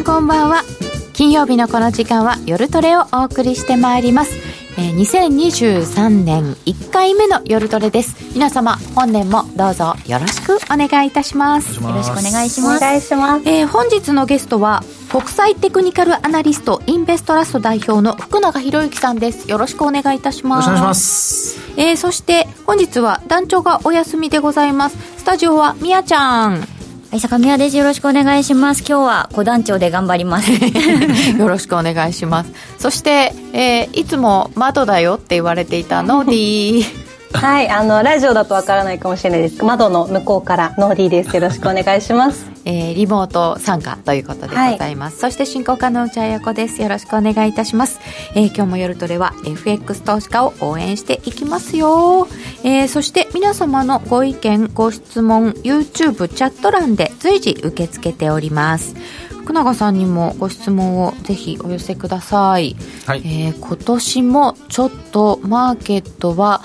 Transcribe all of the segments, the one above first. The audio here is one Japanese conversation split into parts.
んこんばんは。金曜日のこの時間は夜トレをお送りしてまいります。えー、2023年1回目の夜トレです。皆様本年もどうぞよろしくお願いいたします。よろしくお願いします。お願いします、えー、本日のゲストは国際テクニカルアナリストインベストラスト代表の福永博之さんです。よろしくお願いいたします。よろしくお願いします。えー、そして本日は団長がお休みでございます。スタジオはみやちゃんはい、坂宮です。よろしくお願いします。今日は小団長で頑張ります。よろしくお願いします。そして、えー、いつも窓だよって言われていたノーディー。はい、あのラジオだとわからないかもしれないです。窓の向こうからノーディーです。よろしくお願いします。えー、リモート参加ということでございます。はい、そして進行家の内彩子です。よろしくお願いいたします。えー、今日も夜トレは FX 投資家を応援していきますよ。えー、そして皆様のご意見、ご質問、YouTube チャット欄で随時受け付けております。福永さんにもご質問をぜひお寄せください。はい、えー、今年もちょっとマーケットは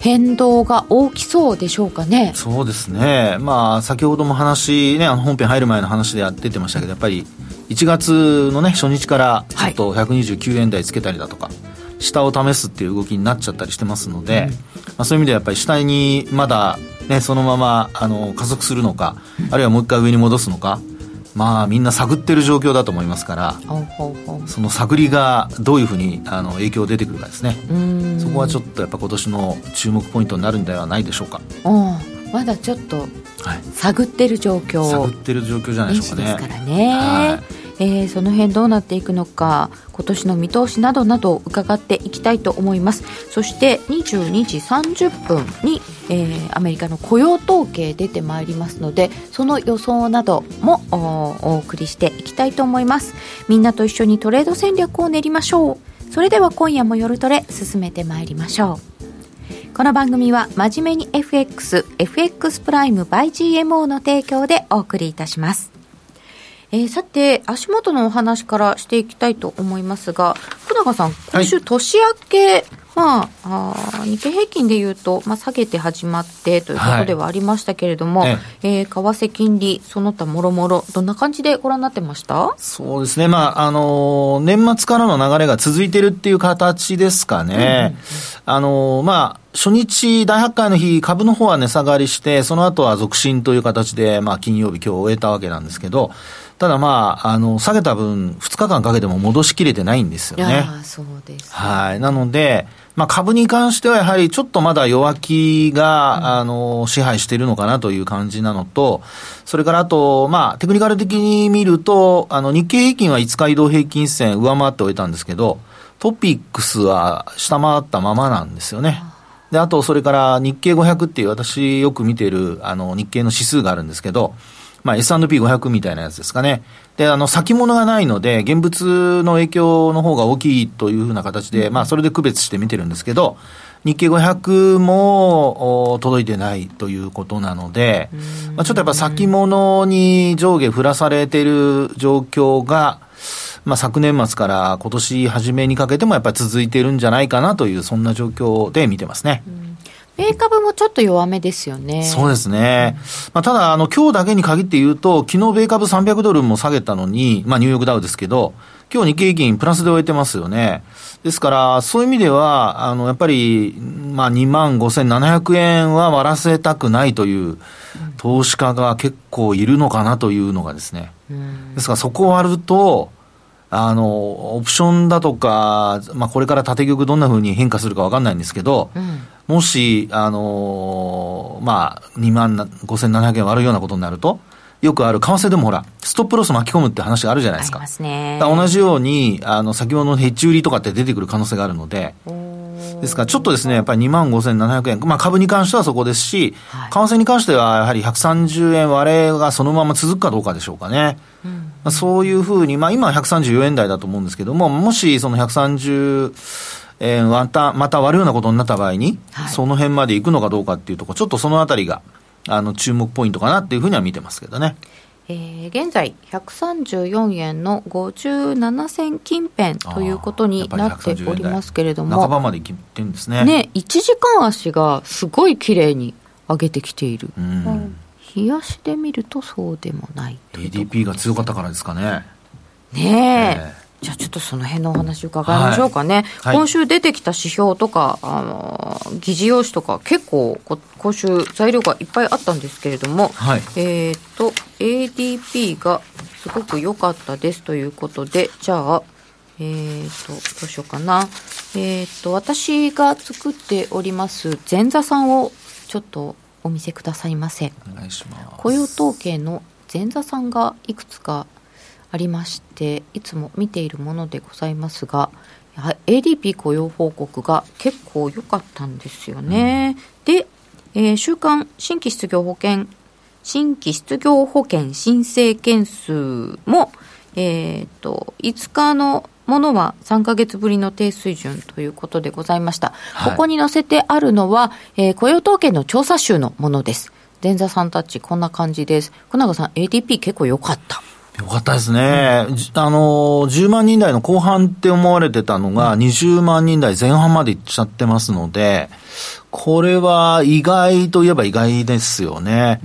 変動が大きそうでしょうかね。そうですね。まあ、先ほども話、ね、あの本編入る前の話で出てましたけど、やっぱり1月のね、初日からちょっと129円台つけたりだとか、はい、下を試すっていう動きになっちゃったりしてますので、うん、まあ、そういう意味ではやっぱり下にまだね、そのままあの加速するのか、あるいはもう一回上に戻すのか、まあみんな探ってる状況だと思いますからその探りがどういうふうにあの影響出てくるかですね。そこはちょっとやっぱ今年の注目ポイントになるんではないでしょうか。まだちょっと探ってる状況、はい、探ってる状況じゃないでしょうかね。ですからね、はいえー、その辺どうなっていくのか今年の見通しなどなどを伺っていきたいと思います。そして22時30分に、えー、アメリカの雇用統計出てまいりますのでその予想などもお送りしていきたいと思います。みんなと一緒にトレード戦略を練りましょう。それでは今夜も夜トレ進めてまいりましょう。この番組は真面目に FX、FX プライム by GMO の提供でお送りいたします。えー、さて、足元のお話からしていきたいと思いますが、福永さん、今週年明け、はい、まあ、あ日経平均でいうと、まあ、下げて始まってということではありましたけれども、はい、えー、為替金利、その他もろもろ、どんな感じでご覧になってました？そうですね、まああのー、年末からの流れが続いてるっていう形ですかね。うん、あのー、まあ初日、第8回の日、株の方は値下がりして、その後は続伸という形で、まあ、金曜日、今日終えたわけなんですけど、ただまあ、あの、下げた分、2日間かけても戻しきれてないんですよね。そうです、ね、はい。なので、まあ、株に関してはやはりちょっとまだ弱気が、うん、あの、支配しているのかなという感じなのと、それからあと、まあ、テクニカル的に見ると、あの、日経平均は5日移動平均線上回って終えたんですけど、トピックスは下回ったままなんですよね。で、あと、それから日経500っていう私よく見ている、あの、日経の指数があるんですけど、まあ、S&P500 みたいなやつですかね。で、あの、先物がないので、現物の影響の方が大きいというふうな形で、まあ、それで区別して見てるんですけど、日経500も届いてないということなので、まあ、ちょっとやっぱ先物に上下振らされている状況が、まあ、昨年末から今年初めにかけてもやっぱり続いてるんじゃないかなという、そんな状況で見てますね。うん米株もちょっと弱めですよね。そうですね。まあ、ただ、あの、今日だけに限って言うと、昨日米株300ドルも下げたのに、まあ、ニューヨークダウですけど、今日日経平均プラスで終えてますよね。ですから、そういう意味では、あの、やっぱり、まあ、2万5700円は割らせたくないという投資家が結構いるのかなというのがですね。ですから、そこを割ると、あの、オプションだとか、まあ、これから縦玉どんなふうに変化するか分かんないんですけど、うん、もし、あのー、まあ、2万5700円割るようなことになると、よくある、為替でもほら、ストップロス巻き込むって話があるじゃないですか。ありますね。同じように、あの、先ほどのヘッジ売りとかって出てくる可能性があるので、ですから、ちょっとですね、やっぱり2万5700円、まあ株に関してはそこですし、はい、為替に関してはやはり130円割れがそのまま続くかどうかでしょうかね。うんまあ、そういうふうに、まあ今は134円台だと思うんですけども、もしその130円また、また割るようなことになった場合に、はい、その辺まで行くのかどうかっていうところ、ちょっとそのあたりが、あの、注目ポイントかなっていうふうには見てますけどね。えー、現在、134円の57銭近辺ということになっておりますけれども、半ばまでいってるんですね。ね、1時間足がすごい綺麗に上げてきている。うん冷やしで見るとそうでもない ADP が強かったからですかねねえ。ええじゃあちょっとその辺のお話伺いましょうかね。はい今週出てきた指標とか、あの、議事要旨とか結構こ今週材料がいっぱいあったんですけれども、はいえっ、と、ADP がすごく良かったですということで、じゃあ、えっ、と、どうしようかな。えっ、と、私が作っております前座さんをちょっとお見せくださいませ。お願いします。雇用統計の前座さんがいくつかありましていつも見ているものでございますがやはり ADP 雇用報告が結構良かったんですよね、で、えー週間新規失業保険新規失業保険申請件数も、えー、と5日のものは3か月ぶりの低水準ということでございました、はい。ここに載せてあるのは、えー雇用統計の調査集のものです。前座さんたちこんな感じです。福永さん ADP 結構良かったよかったですね。じあの、10万人台の後半って思われてたのが、20万人台前半までいっちゃってますので、これは意外といえば意外ですよね。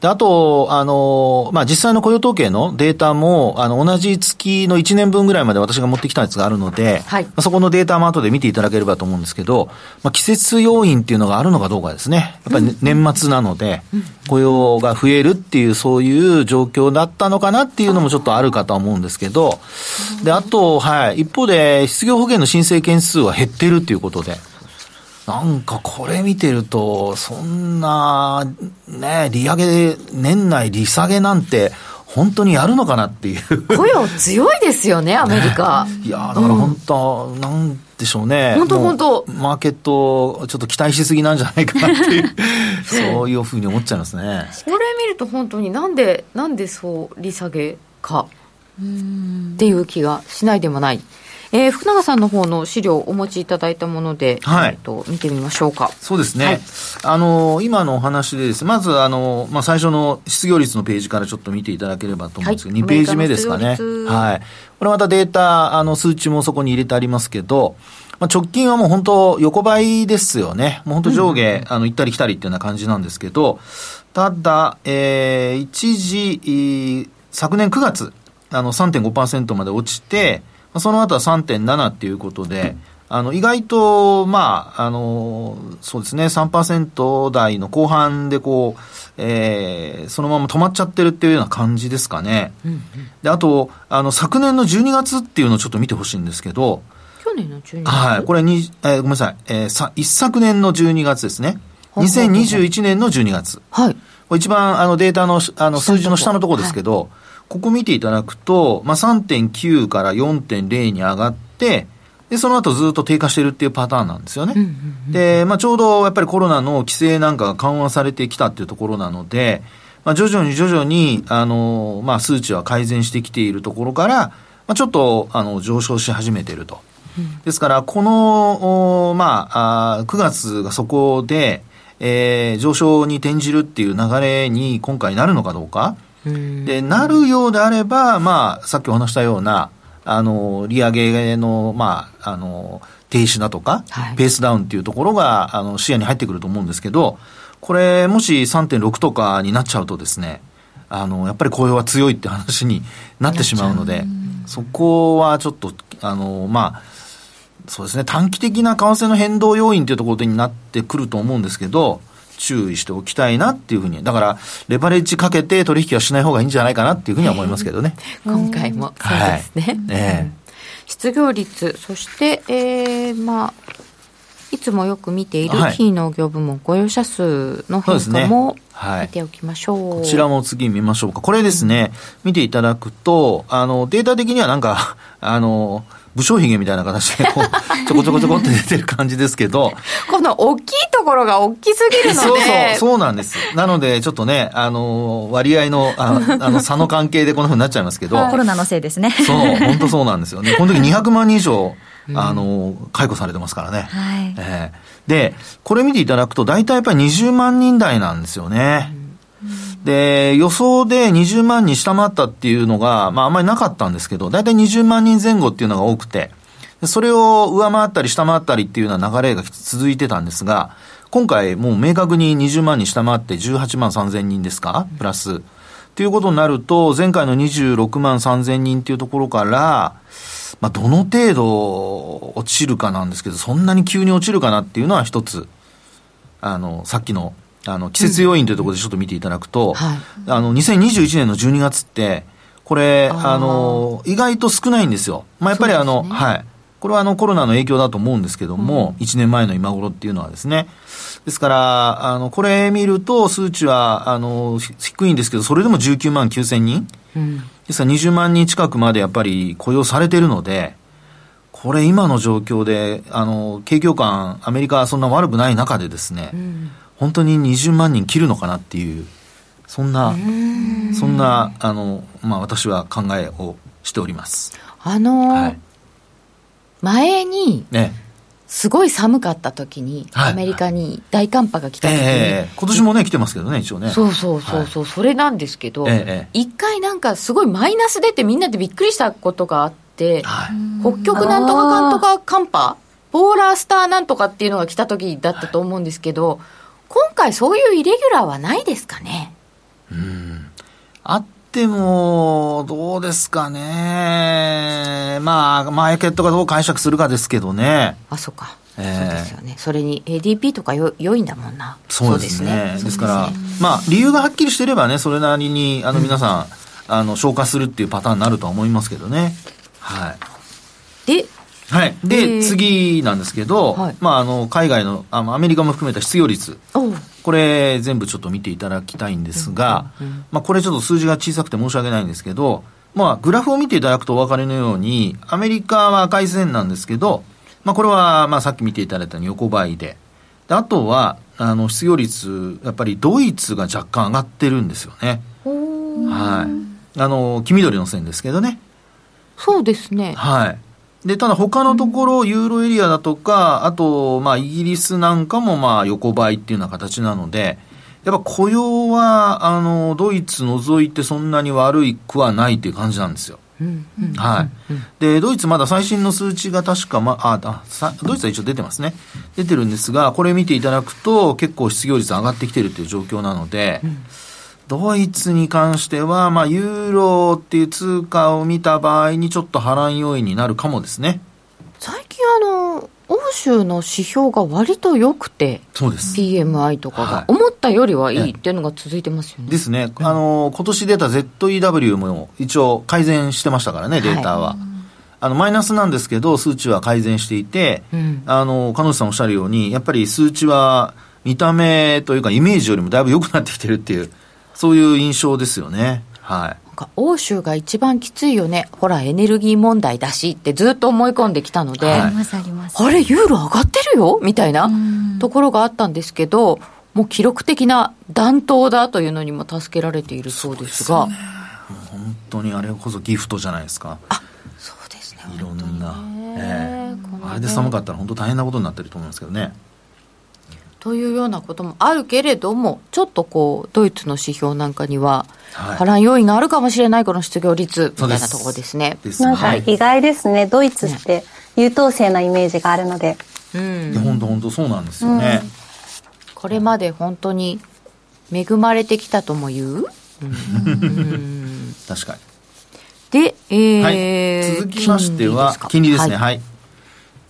であと、あの、まあ、実際の雇用統計のデータも、あの、同じ月の1年分ぐらいまで私が持ってきたやつがあるので、はいまあそこのデータも後で見ていただければと思うんですけど、まあ、季節要因っていうのがあるのかどうかですね。やっぱりね、年末なので、雇用が増えるっていう、そういう状況だったのかなっていうのもちょっとあるかとは思うんですけど、で、あと、はい、一方で、失業保険の申請件数は減ってるっていうことで、なんかこれ見てると、そんな、ね、利上げ、年内利下げなんて、本当にやるのかなっていう。雇用強いですよねアメリカ、いやーだから本当、なんでしょうね。本当本当マーケット、ちょっと期待しすぎなんじゃないかなっていう、そういうふうに思っちゃいますね。これ見ると本当になんでなんでそう利下げかっていう気がしないでもない、えー福永さんの方の資料をお持ちいただいたもので、はい。えーと見てみましょうか。そうですね。はい。あの、今のお話でですね、まず、あの、まあ、最初の失業率のページからちょっと見ていただければと思うんですけど、はい。2ページ目ですかね。はい。これまたデータ、あの、数値もそこに入れてありますけど、まあ、直近はもう本当横ばいですよね。もう本当上下、あの、行ったり来たりっていうような感じなんですけど、ただ、えー、一時、えー昨年9月、あの、3.5%まで落ちて、まあその後は3.7っていうことで、あの、意外と、まあ、あの、そうですね、3%台の後半でこう、えーそのまま止まっちゃってるっていうような感じですかね。で、あと、あの、昨年の12月っていうのをちょっと見てほしいんですけど、去年の12月？はい、これに、えーごめんなさい、えーさ、一昨年の12月ですね。ほうほうほう2021年の12月。はいこれ一番あのデータのあの数字の下のところですけど、ここ見ていただくと、まあ、3.9から4.0に上がって、で、その後ずっと低下してるっていうパターンなんですよね。で、まあ、ちょうどやっぱりコロナの規制なんかが緩和されてきたっていうところなので、まあ、徐々に徐々に、あの、まあ、数値は改善してきているところから、まあ、ちょっと、あの、上昇し始めていると。ですから、この、おまあ、あー9月がそこで、えー上昇に転じるっていう流れに今回なるのかどうか。で、なるようであれば、まあ、さっきお話したような、あの、利上げの、まあ、あの、停止だとか、はい。ペースダウンっていうところが、あの、視野に入ってくると思うんですけど、これ、もし3.6とかになっちゃうとですね、あの、やっぱり雇用は強いって話になってしまうので、そこはちょっと、あの、まあ、そうですね、短期的な為替の変動要因というところになってくると思うんですけど、注意しておきたいなっていうふうに、だから、レバレッジかけて取引はしない方がいいんじゃないかなっていうふうには思いますけどね。今回もそうですね、はい。ええ。失業率。そして、えー、まあいつもよく見ているはい。非農業部門雇用者数の変そうですね。化もはい。見ておきましょう、こちらも次見ましょうか。これですね、見ていただくと、あの、データ的にはなんか、あの、武将髭みたいな形で、こう、ちょこちょこちょこって出てる感じですけど、この大きいところが大きすぎるので。そうそう、そうなんです。なので、ちょっとね、あの、割合の、ああの、差の関係でこんな風になっちゃいますけど、コロナのせいですね。そう、本当そうなんですよね。この時200万人以上、あの、解雇されてますからね。はい。ええで、これ見ていただくと、大体やっぱり20万人台なんですよね。で、予想で20万人下回ったっていうのが、まああんまりなかったんですけど、大体20万人前後っていうのが多くて、でそれを上回ったり下回ったりっていうような流れが続いてたんですが、今回もう明確に20万人下回って18万3000人ですかプラス。っっていうことになると、前回の26万3000人っていうところから、まあ、どの程度落ちるかなんですけど、そんなに急に落ちるかなっていうのは一つ、あの、さっきの、あの、季節要因というところでちょっと見ていただくと、はいあの、2021年の12月って、これ、あの、意外と少ないんですよ。まあ、やっぱりあの、ねはい。これはあのコロナの影響だと思うんですけども、1年前の今頃っていうのはですね。ですから、あの、これ見ると数値は、あの、ひ低いんですけど、それでも19万9千人。うんですから20万人近くまでやっぱり雇用されてるので、これ今の状況で、あの、景況感、アメリカはそんな悪くない中でですね、うん本当に20万人切るのかなっていう、そんな、そんな、あの、まあ私は考えをしております。あのーはい。前にね。すごい寒かった時に、はい。アメリカに大寒波が来た時に、ええ今年もね、来てますけどね、一応ね。そうそうそうそう、それなんですけど、ええ一回なんかすごいマイナス出てみんなでびっくりしたことがあって、はい。北極なんとかかんとか寒波ポーラースターなんとかっていうのが来た時だったと思うんですけど、今回そういうイレギュラーはないですかね？あっても、どうですかね。まあ、マーケットがどう解釈するかですけどね。あそうか、ええそうですよねそれに ADP とかよ良いんだもんなそうですね。ですから、まあ、理由がはっきりしてればね、それなりに、あの、皆さん、あの、消化するっていうパターンになるとは思いますけどね。はい。ではい。えで、ー次なんですけど、はいまあ、あの、海外の、あのアメリカも含めた失業率。これ、全部ちょっと見ていただきたいんですが、まあ、これちょっと数字が小さくて申し訳ないんですけど、まあ、グラフを見ていただくとお分かりのように、アメリカは赤い線なんですけど、まあ、これは、まあ、さっき見ていただいたように横ばいで。であとは、あの、失業率、やっぱりドイツが若干上がってるんですよね。はい。あの、黄緑の線ですけどね。そうですねはい。で、ただ他のところ、ユーロエリアだとか、あと、まあ、イギリスなんかも、まあ、横ばいっていうような形なので、やっぱ雇用は、あの、ドイツ除いてそんなに悪いくはないっていう感じなんですよ。うんうんはい。で、ドイツまだ最新の数値が確か、ま、あ、あさドイツは一応出てますね。出てるんですが、これ見ていただくと、結構失業率上がってきてるっていう状況なので、ドイツに関しては、まあ、ユーロっていう通貨を見た場合にちょっと波乱要因になるかもですね。最近あの欧州の指標が割と良くてそうです。PMI とかはいが思ったよりはいいっていうのが続いてますよね、ですね。あの、今年出た ZEW も一応改善してましたからね、データは。あの、マイナスなんですけど、数値は改善していて、うんあの、彼女さんおっしゃるように、やっぱり数値は見た目というかイメージよりもだいぶ良くなってきてるっていう、そういう印象ですよね。はい。なんか欧州が一番きついよね。ほらエネルギー問題だしってずっと思い込んできたので、はい。あれユーロ上がってるよ？みたいなうん。ところがあったんですけどもう記録的な暖冬だというのにも助けられているそうですが。本当にあれこそギフトじゃないですか。そうですね。いろんな。ね。ええ。このね。あれで寒かったら本当大変なことになってると思いますけどね。というようなこともあるけれどもちょっとこうドイツの指標なんかにははい。波乱要因があるかもしれないこの失業率みたいなところですね。です。なんかはい。意外ですね。ドイツって優等生なイメージがあるので。うん。本当本当そうなんですよね。これまで本当に恵まれてきたとも言う、うん。確かに。で、えーはい、続きましてはか？金利ですね、ははいい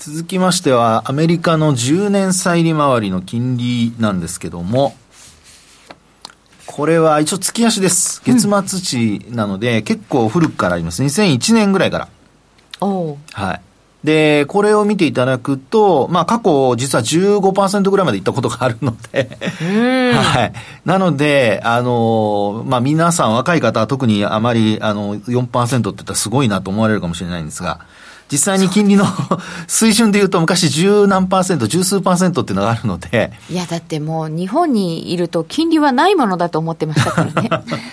続きましてはアメリカの10年債利回りの金利なんですけどもこれは一応月足です。月末値なので、結構古くからあります。2001年ぐらいから。はい。で、これを見ていただくと、まあ過去実は15%ぐらいまでいったことがあるので、うん。はい。なので、あの、まあ、皆さん若い方は特にあまり、あの、4%って言ったらすごいなと思われるかもしれないんですが、実際に金利の 水準で言うと昔十何パーセント、十数パーセントっていうのがあるので、いやだってもう日本にいると金利はないものだと思ってましたからね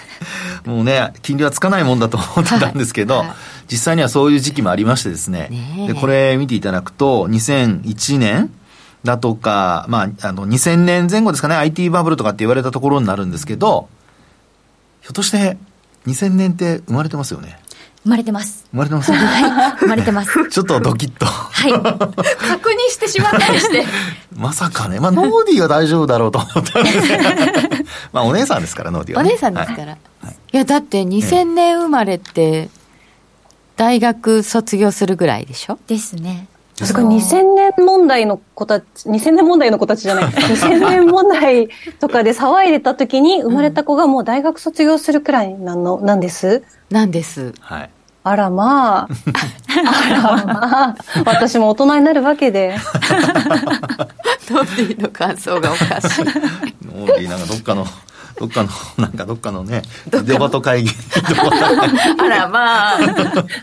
もうね、金利はつかないもんだと思ってたんですけど、はいはい実際にはそういう時期もありましてですね。ねえで、これ見ていただくと、2001年だとか、まあ、あの、2000年前後ですかね、IT バブルとかって言われたところになるんですけど、ひょっとして、2000年って生まれてますよね？生まれてます生まれてます。はい生まれてます ちょっとドキッと。はい確認してしまったりして まさかね、まあ、ノーディーは大丈夫だろうと思ったんですけど まあ、お姉さんですから、ノーディーは、ね。お姉さんですから、はいいや、だって2000年生まれって、大学卒業するぐらいでしょ？ですね。すごい2000年問題の子たち、2000年問題の子たちじゃない、2000年問題とかで騒いでた時に生まれた子がもう大学卒業するくらいなの、なんです？なんです。はい。あらまあ、あらまあ、私も大人になるわけで。ノーディーの感想がおかしい。ノーディーなんかどっかの、どっかの、なんかどっかのね、デバト会議。あらまあ。い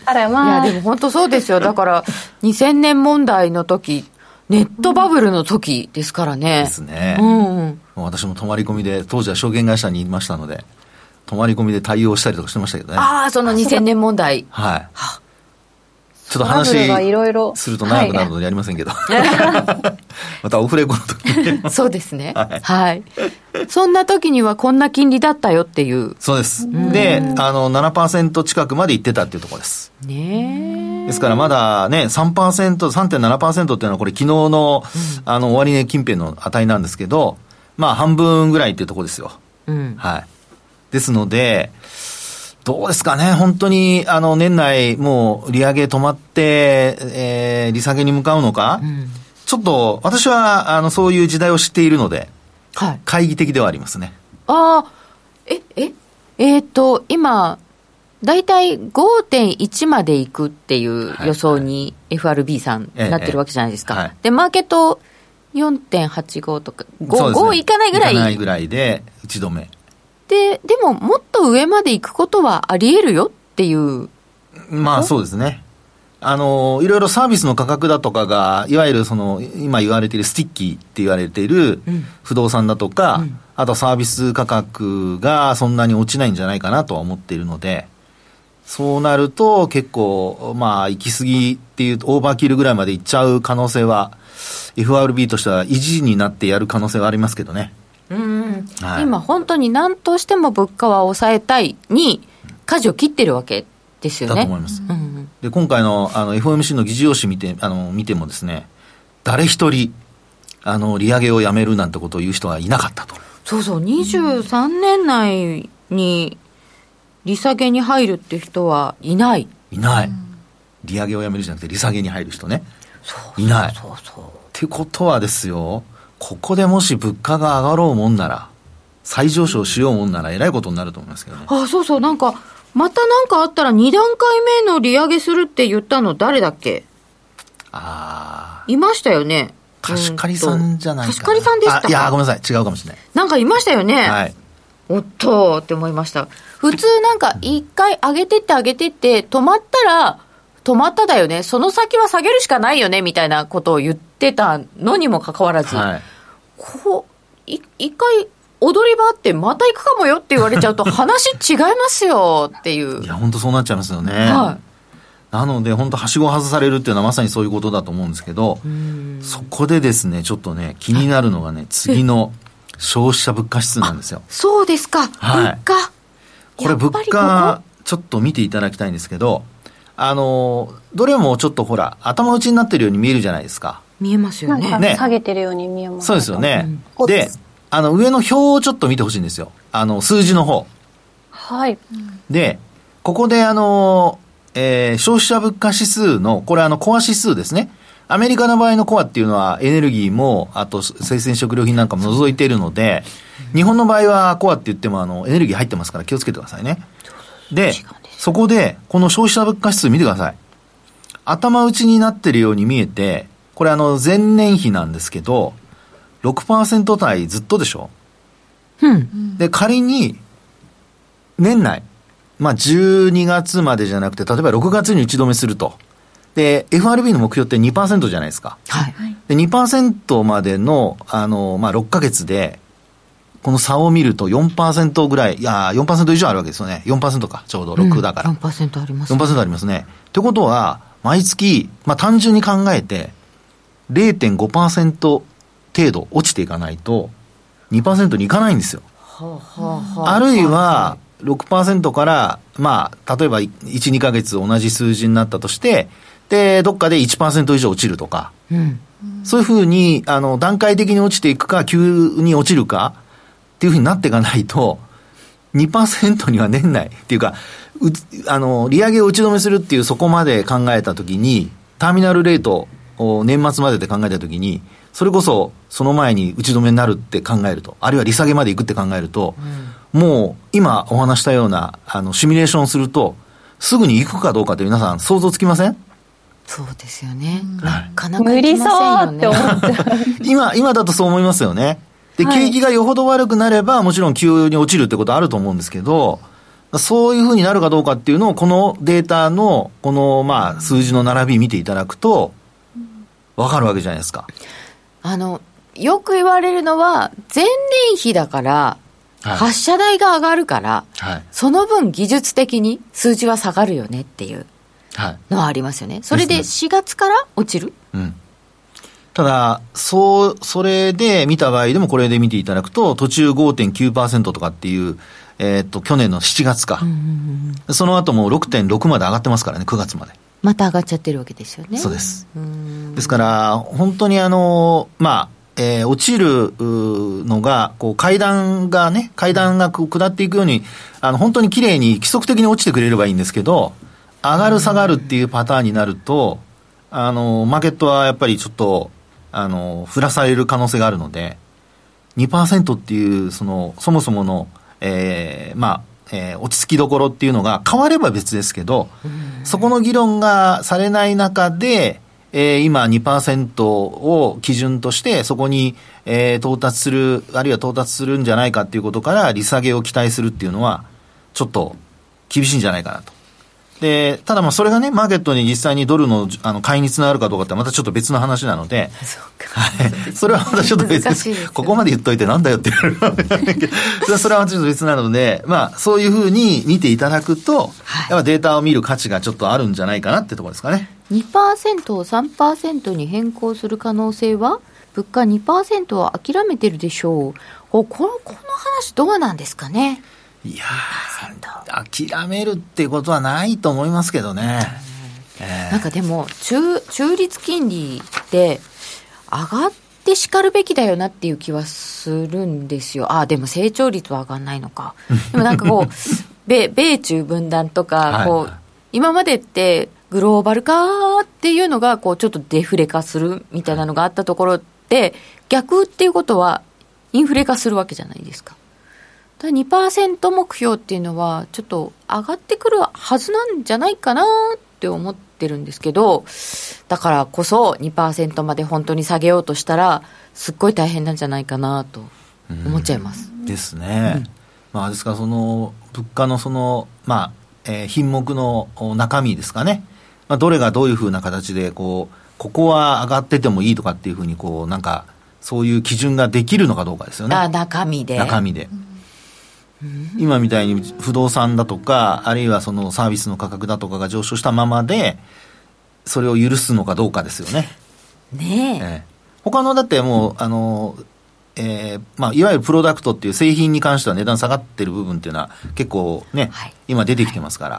あらまあや、で、も本当そうですよ。だから、2000年問題の時、ネットバブルの時ですからね。ですね。うん。私も泊まり込みで、当時は証券会社にいましたので、泊まり込みで対応したりとかしてましたけどね。ああ、その2000年問題。はい。ちょっと話ろすると長くなるのでやりませんけど。またオフレコの時に。そうですね。はいはい。そんな時にはこんな金利だったよっていう。そうです。で、あの、7%近くまで行ってたっていうところです。ねえ。ですからまだね、3%、3.7%っていうのはこれ昨日の、あの、終値近辺の値なんですけど、まあ半分ぐらいっていうところですよ。うん。はい。ですので、どうですかね、本当に、あの、年内、もう、利上げ止まって、えー、利下げに向かうのか、うん。ちょっと、私は、あの、そういう時代を知っているので、はい。懐疑的ではありますね。ああ、え、え、えっ、と、今、だいたい5.1までいくっていう予想に FRB さんええなってるわけじゃないですか。はいで、マーケット4.85とか、5, そうですね5いかないぐらいいかないぐらいで、打ち止め。で、でももっと上まで行くことはあり得るよっていう。まあそうですね。あの、いろいろサービスの価格だとかが、いわゆるその、今言われている sticky って言われているうん不動産だとか、うんあとサービス価格がそんなに落ちないんじゃないかなとは思っているので、そうなると結構、まあ行き過ぎっていう、 overkill ぐらいまで行っちゃう可能性は、FRB としては意地になってやる可能性はありますけどね。うんはい今本当に何としても物価は抑えたいに、舵を切ってるわけですよね。だと思います。うんうんで、今回のあの FOMC の議事要旨見て、あの、見てもですね、誰一人、あの、利上げをやめるなんてことを言う人がいなかったと。そうそう、23年内に利下げに入るって人はいない。いない。利上げをやめるじゃなくて、利下げに入る人ね。いない。そうそう。ってことはですよ、ここでもし物価が上がろうもんなら、再上昇しようもんなら、えらいことになると思いますけどね。あ、そうそう、なんか、またなんかあったら2段階目の利上げするって言ったの誰だっけ？あいましたよね。ー、貸し借りさんじゃない。貸し借りさんでしたいや、ごめんなさい。違うかもしれない。なんかいましたよね。はい。おっとーって思いました。普通なんか一回上げてって上げてって、止まったら、止まっただよね。その先は下げるしかないよね、みたいなことを言ってたのにもかかわらず、はい。こう、い一回踊り場あってまた行くかもよって言われちゃうと話違いますよっていう。いや、本当そうなっちゃいますよね。はなので、本当はしごを外されるっていうのはまさにそういうことだと思うんですけど、そこでですね、ちょっとね、気になるのがね、次の消費者物価指数なんですよ。そうですか。はい物価。これ物価、ちょっと見ていただきたいんですけど、あの、どれもちょっとほら、頭打ちになってるように見えるじゃないですか。見えますよね。ね下げてるように見えます。そうですよね。うんで、あの、上の表をちょっと見てほしいんですよ。あの、数字の方。はい。で、ここであの、えー消費者物価指数の、これあの、コア指数ですね。アメリカの場合のコアっていうのはエネルギーも、あと生鮮食料品なんかも除いているので、日本の場合はコアって言ってもあの、エネルギー入ってますから気をつけてくださいね。で、そこで、この消費者物価指数見てください。頭打ちになってるように見えて、これあの、前年比なんですけど、6%台ずっとでしょ？うん。で、仮に、年内、まあ、12月までじゃなくて、例えば6月に打ち止めすると。で、FRB の目標って2%じゃないですか。はい。で、2%までの、あの、まあ、6ヶ月で、この差を見ると4%ぐらい、いやー、4%以上あるわけですよね。4%か、ちょうど6だから。4%あります、4%ありますね。ってことは、毎月、まあ、単純に考えて、0.5%程度落ちていかないと、2%にいかないんですよ。はあはあはあるいは、6%から、まあ、例えば1、2ヶ月同じ数字になったとして、で、どっかで1%以上落ちるとか、うん。そういうふうに、あの、段階的に落ちていくか、急に落ちるか、っていうふうになっていかないと、2%には年内っていうか、うあの、利上げを打ち止めするっていうそこまで考えたときに、ターミナルレートを年末までで考えたときに、それこそその前に打ち止めになるって考えると、あるいは利下げまでいくって考えると、うん、もう今お話したようなあのシミュレーションすると、すぐに行くかどうかって皆さん想像つきません？そうですよね。なかなか無理そうって思っちゃう。今、今だとそう思いますよね。で、景気がよほど悪くなれば、もちろん急に落ちるってことあると思うんですけど、そういうふうになるかどうかっていうのを、このデータの、この、まあ、数字の並び見ていただくと、わかるわけじゃないですか。あの、よく言われるのは、前年比だから、発射台が上がるから、はい、その分技術的に数字は下がるよねっていうのはありますよね。それで4月から落ちる、うん、ただ、そう、それで見た場合でもこれで見ていただくと、途中5.9%とかっていう、えっ、と、去年の7月か。その後も6.6まで上がってますからね、9月まで。また上がっちゃってるわけですよね。そうです。ですから、本当にあの、まあ、えー、落ちるのが、こう階段がね、階段が下っていくように、あの、本当に綺麗に規則的に落ちてくれればいいんですけど、上がる下がるっていうパターンになると、あの、マーケットはやっぱりちょっと、あの、振らされる可能性があるので、2%っていう、その、そもそもの、えー、まあ、えー、落ち着きどころっていうのが変われば別ですけど、そこの議論がされない中で、えー、今2%を基準として、そこに、えー、到達する、あるいは到達するんじゃないかっていうことから、利下げを期待するっていうのは、ちょっと厳しいんじゃないかなと。で、ただまあそれがね、マーケットに実際にドルのあの買いにつながるかどうかってまたちょっと別の話なので、はい、それはまたちょっと別です。ここまで言っといてなんだよって言われるかもしれないけど、それはちょっと別なので、まあそういうふうに見ていただくと、はい、やっぱデータを見る価値がちょっとあるんじゃないかなってところですかね。2%を3%に変更する可能性は物価2%は諦めてるでしょう。このこの話どうなんですかね。いや諦めるっていうことはないと思いますけどね。えー、なんかでも中、中立金利って上がってしかるべきだよなっていう気はするんですよ。ああ、でも成長率は上がんないのか。でもなんかこう、米米中分断とか、こう、今までってグローバル化っていうのがこうちょっとデフレ化するみたいなのがあったところって逆っていうことはインフレ化するわけじゃないですか。だ2%目標っていうのは、ちょっと上がってくるはずなんじゃないかなって思ってるんですけど、だからこそ2%まで本当に下げようとしたら、すっごい大変なんじゃないかなと思っちゃいます。ですね。うん、まあ、ですからその、物価のその、まあ、えー、品目の中身ですかね。まあ、どれがどういうふうな形で、こう、ここは上がっててもいいとかっていうふうに、こう、なんか、そういう基準ができるのかどうかですよね。あ、中身で。中身で。うん 今みたいに不動産だとか、あるいはそのサービスの価格だとかが上昇したままで、それを許すのかどうかですよね。ねえ。え他のだってもう、あの、えーまあ、いわゆるプロダクトっていう製品に関しては値段下がってる部分っていうのは結構ね、はい、今出てきてますから、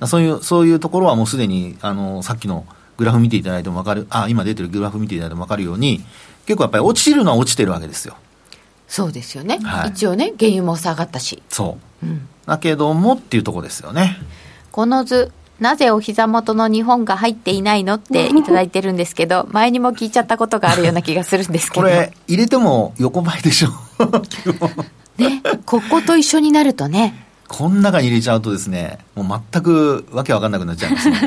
はい、そういうそういうところはもうすでにあのさっきのグラフ見ていただいても分かるあ今出てるグラフ見ていただいても分かるように結構やっぱり落ちるのは落ちてるわけですよそうですよね、はい、一応ね原油も下がったしそう、うん、だけどもっていうところですよねこの図なぜお膝元の日本が入っていないのっていただいてるんですけど、前にも聞いちゃったことがあるような気がするんですけど。これ、入れても横ばいでしょ。ね、ここと一緒になるとね。こん中に入れちゃうとですね、もう全くわけわかんなくなっちゃいますね。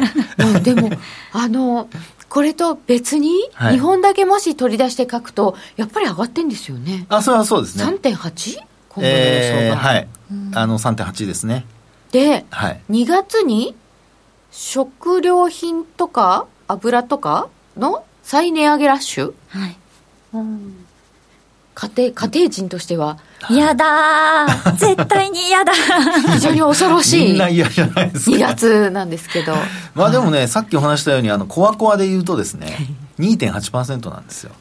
でも、あの、これと別に、日本だけもし取り出して書くと、やっぱり上がってんですよね。あ、それはそうですね。3.8? 今後の予想が。はい。あの、3.8ですね。で、はい、2月に、食料品とか油とかの再値上げラッシュ、はい、うん家庭家庭人としては。嫌だ絶対に嫌だ 非常に恐ろしいみんな嫌じゃないですか。2月なんですけど。まあでもね、さっきお話したようにあのコアコアで言うとですね2.8%なんですよ。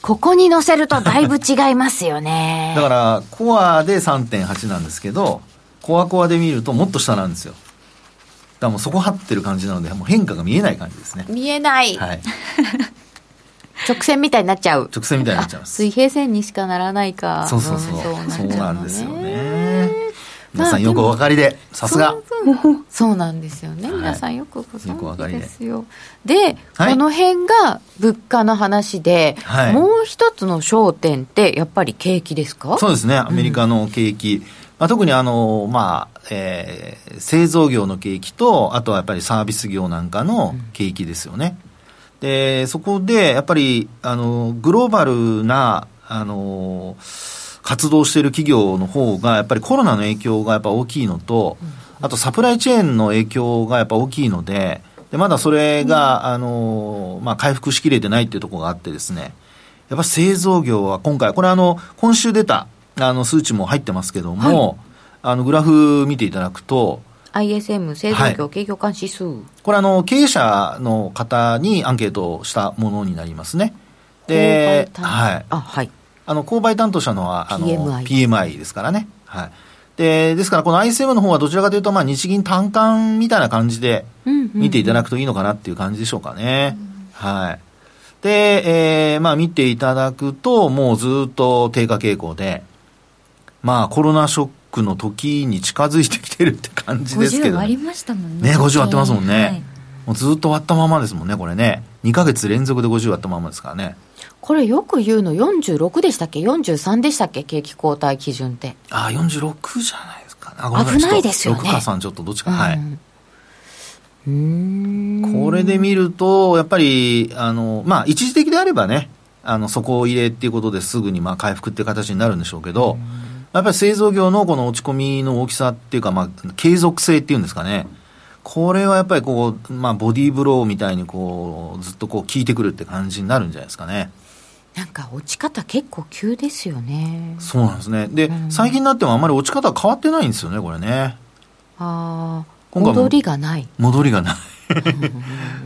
ここに載せるとだいぶ違いますよね。だからコアで3.8なんですけどコアコアで見るともっと下なんですよ。だからもう底張ってる感じなのでもう変化が見えない感じですね。見えない、はい 直線みたいになっちゃう。直線みたいになっちゃいます。水平線にしかならないか。そうそうそう、そうなんですよね。皆さんよくお分かりで、さすが。そうなんですよね、はい。皆さんよくご存知分かりで。ですよ。で、はい。この辺が物価の話で、はい。もう一つの焦点って、やっぱり景気ですか？そうですね、アメリカの景気。まあ、特にあの、まあ、えー製造業の景気と、あとはやっぱりサービス業なんかの景気ですよね。で、そこで、やっぱり、あの、グローバルな、あの、活動している企業の方が、やっぱりコロナの影響がやっぱ大きいのと、あとサプライチェーンの影響がやっぱ大きいので、でまだそれが、あの、まあ、回復しきれてないっていうところがあってですね、やっぱ製造業は今回、これあの、今週出た、あの、数値も入ってますけども、あの、グラフ見ていただくと、ISM 製造業景況感指数、これあの、経営者の方にアンケートをしたものになりますね。で、購買担当はい。あはいあの、購買担当者のは、あの、PMI PMI ですからね。はい。で、ですからこの ISM の方はどちらかというと、まあ、日銀単価みたいな感じで見ていただくといいのかなっていう感じでしょうかね。はい。で、えー、まあ見ていただくと、もうずっと低下傾向で、まあコロナショックの時に近づいてきてるって感じですけ50ど割りね。ましたもんねね、50割ってますもんね。はいもうずっと割ったままですもんね、これね。2ヶ月連続で50割ったままですからね。これよく言うの46でしたっけ？43でしたっけ？景気後退基準ってああ、46じゃないですか危ないですよね6か3ちょっとどっちか。はい。うんうーんこれで見ると、やっぱり、あの、まあ、一時的であればね、あの、底を入れっていうことですぐに、まあ、回復っていう形になるんでしょうけど、やっぱり製造業のこの落ち込みの大きさっていうか、まあ、継続性っていうんですかね。これはやっぱりこう、まあ、ボディーブローみたいにこう、ずっとこう、効いてくるって感じになるんじゃないですかね。なんか落ち方結構急ですよねそうなんですね。で、うん最近になってもあんまり落ち方は変わってないんですよね、これね。ああ戻りがない戻りがない。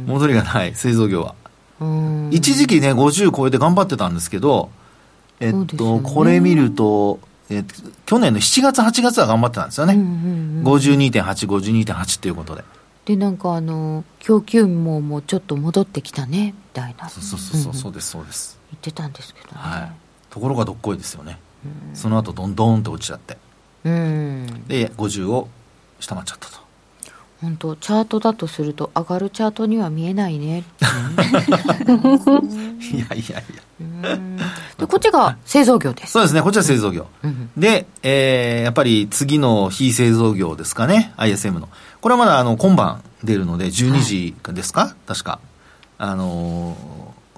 戻りがない、製造業は。うん一時期ね、50超えて頑張ってたんですけど、えっと、ねこれ見ると、えっと、去年の7月、8月は頑張ってたんですよね。うんうんうん52.8、52.8っていうことで。でなんかあの供給網もちょっと戻ってきたねみたいなそうそうそうそう、そうです、そうです。言ってたんですけどね、はい。ところがどっこいですよね。その後、どんどんと落ちちゃって。うんで、50を下回っちゃったと。本当チャートだとすると上がるチャートには見えないね いやいやいや。うんでこっちが製造業です。そうですね、こっちは製造業。うんで、えー、やっぱり次の非製造業ですかね、ISM の。これはまだあの今晩出るので、12時ですか、確か。あの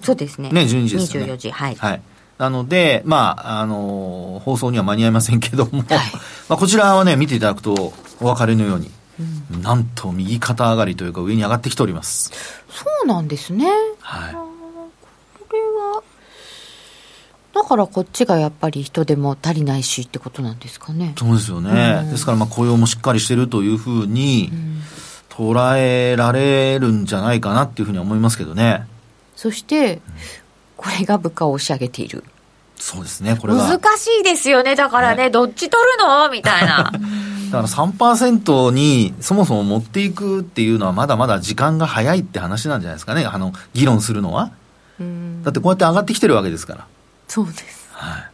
そうですね。ね12時ですよね。24時。はい、ーはい。なので、まあ、あのー放送には間に合いませんけども、はい。まあ、こちらはね、見ていただくとお分かりのように、なんと右肩上がりというか上に上がってきております。そうなんですね。はい。これはだからこっちがやっぱり人手も足りないしってことなんですかねそうですよね。うんですから、まあ、雇用もしっかりしてるというふうにうん捉えられるんじゃないかなっていうふうには思いますけどね。そしてこれが物価を押し上げているそうですね、これが。難しいですよねだからねどっち取るの？みたいな だから3%にそもそも持っていくっていうのはまだまだ時間が早いって話なんじゃないですかね。あの、議論するのは。うんだってこうやって上がってきてるわけですから。そうですはい。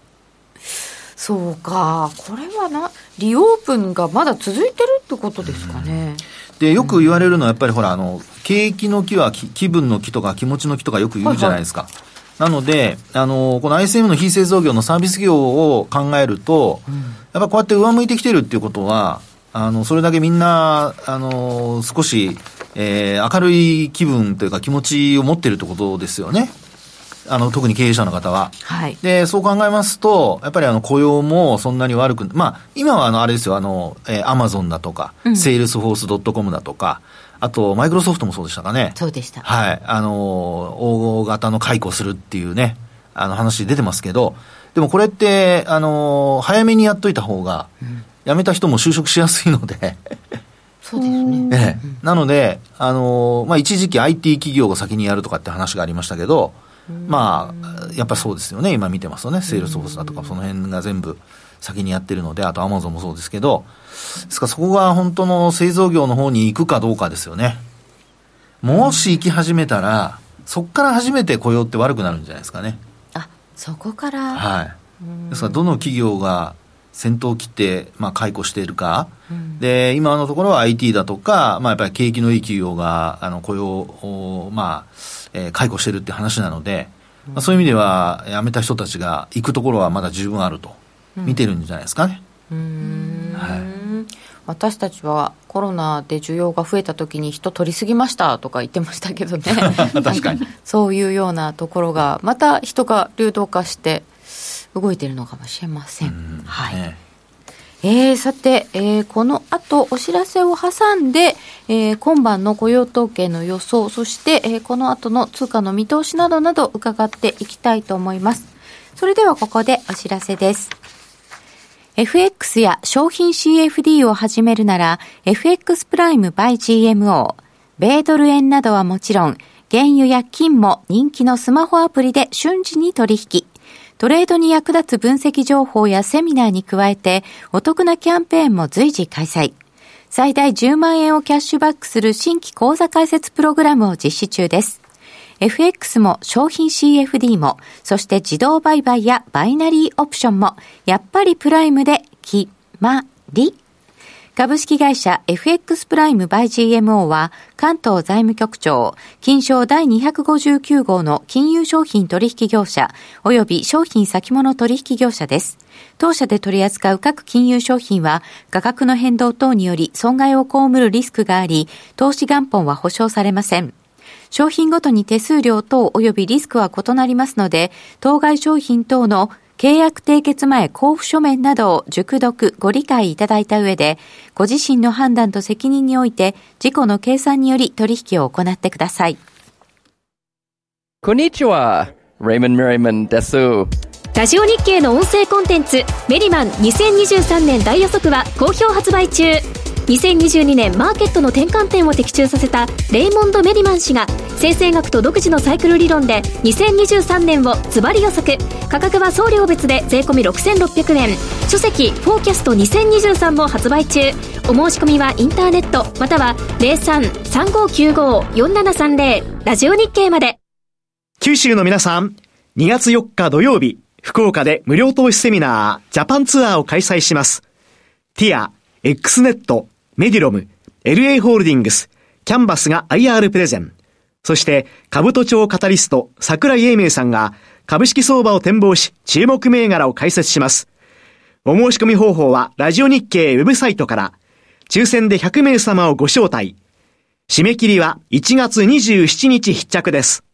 そうかこれはなreopen がまだ続いてるってことですかね、で、よく言われるのはやっぱりほら、あの、景気の気は気気分の気とか気持ちの気とかよく言うじゃないですか。なので、あの、この ISM の非製造業のサービス業を考えると、やっぱこうやって上向いてきてるっていうことは、あの、それだけみんな、あの、少し、えー明るい気分というか気持ちを持ってるってことですよね。あの、特に経営者の方は。はい。で、そう考えますと、やっぱりあの雇用もそんなに悪く、まあ、今はあの、あれですよ、あの、えー、アマゾンだとか、うん。セールスフォース .com だとか、あと、マイクロソフトもそうでしたかね。そうでした。はい。あの、大型の解雇するっていうね、あの話出てますけど、でもこれって、あの、早めにやっといた方が、辞めた人も就職しやすいので、そうですね。ええ。なので、あの、まあ、一時期 IT 企業が先にやるとかって話がありましたけど、まあ、やっぱそうですよね、今見てますとね、セールスフォースだとか、その辺が全部先にやってるので、あとアマゾンもそうですけど、ですからそこが本当の製造業の方に行くかどうかですよね。もし行き始めたら、そこから初めて雇用って悪くなるんじゃないですかね。あそこから、はい。ですから、どの企業が先頭を切って、まあ、解雇しているか、で、今のところは IT だとか、まあ、やっぱり景気のいい企業が、あの、雇用を、まあ、えー解雇してるって話なので、まあ、そういう意味では、辞めた人たちが行くところはまだ十分あると、見てるんじゃないですかね。はい。私たちはコロナで需要が増えた時に人取りすぎましたとか言ってましたけどね。確かに。そういうようなところがまた人が流動化して動いてるのかもしれません、はい、ねえー、さて、えーこの後お知らせを挟んで、えー今晩の雇用統計の予想、そして、えーこの後の通貨の見通しなどなど伺っていきたいと思います。それではここでお知らせです。FX や商品 CFD を始めるなら、FX プライム by GMO、米ドル円などはもちろん、原油や金も人気のスマホアプリで瞬時に取引。トレードに役立つ分析情報やセミナーに加えて、お得なキャンペーンも随時開催。最大10万円をキャッシュバックする新規講座開設プログラムを実施中です。FX も商品 CFD も、そして自動売買やバイナリーオプションも、やっぱりプライムで決まり。株式会社 FX プライムバイ GMO は関東財務局長、金賞第259号の金融商品取引業者及び商品先物取引業者です。当社で取り扱う各金融商品は価格の変動等により損害を被るリスクがあり、投資元本は保証されません。商品ごとに手数料等及びリスクは異なりますので、当該商品等の契約締結前交付書面などを熟読ご理解いただいた上で、ご自身の判断と責任において、自己の計算により取引を行ってください。こんにちは。Raymond Merriman です。ラジオ日経の音声コンテンツメリマン2023年大予測は好評発売中2022年マーケットの転換点を的中させたレイモンド・メリマン氏が生成学と独自のサイクル理論で2023年をズバリ予測。価格は送料別で税込6600円書籍「フォーキャスト2023」も発売中。お申し込みはインターネットまたは0335954730ラジオ日経まで。九州の皆さん、2月4日土曜日、福岡で無料投資セミナー、ジャパンツアーを開催します。ティア、X ネット、メディロム、LA ホールディングス、キャンバスが IR プレゼン。そして、株都庁カタリスト、桜井英明さんが、株式相場を展望し、注目銘柄を解説します。お申し込み方法は、ラジオ日経ウェブサイトから、抽選で100名様をご招待。締め切りは1月27日必着です。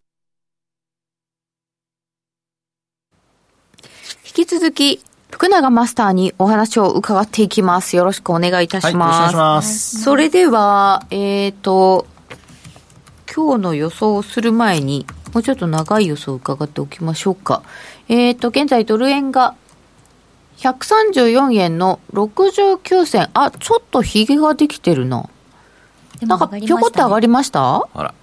引き続き、福永マスターにお話を伺っていきます。よろしくお願いいたはい、します。よろしくお願いします。それでは、えっ、と、今日の予想をする前に、もうちょっと長い予想を伺っておきましょうか。えっ、と、現在ドル円が134円の69銭。あ、ちょっとヒゲができてるな。でなんか、ぴょこっと上がりました？あら。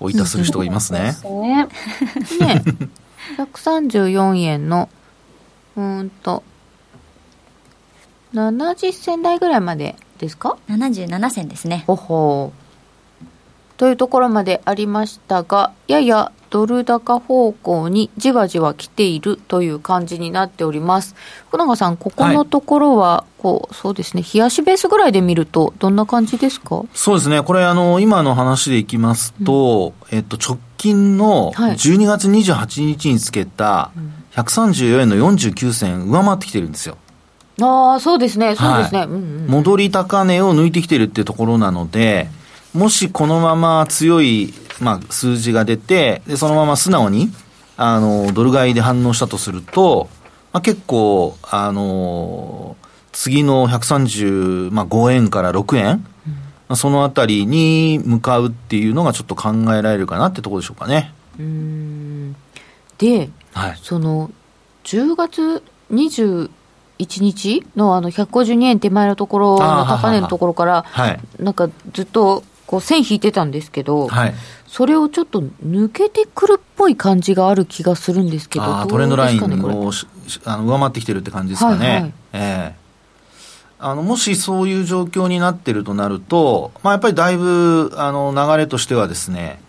おいたする人がいますね。ですね。ね。134円の、うーんと、70銭台ぐらいまでですか？77銭ですね。ほほう。というところまでありましたが、ややドル高方向にじわじわ来ているという感じになっております。福永さん、ここのところは、こう、そうですね、冷やしベースぐらいで見ると、どんな感じですか？そうですね。これ、あの、今の話でいきますと、えっと、直近のはい。12月28日につけた134円の49銭上回ってきてるんですよ。ああ、そうですね、そうですね。はいうんうん。戻り高値を抜いてきてるっていうところなので、もしこのまま強い、まあ、数字が出て、で、そのまま素直に、あの、ドル買いで反応したとすると、まあ、結構、あの、次の135円から6円、まあそのあたりに向かうっていうのがちょっと考えられるかなってところでしょうかね。うーんで、はい。その、10月21日のあの152円手前のところの高値のところから、はい。なんかずっとこう線引いてたんですけど、はい。それをちょっと抜けてくるっぽい感じがある気がするんですけど、どうトレンドラインをしあの上回ってきてるって感じですかね。はいはいええあのもしそういう状況になってるとなると、まあ、やっぱりだいぶあの流れとしてはですね、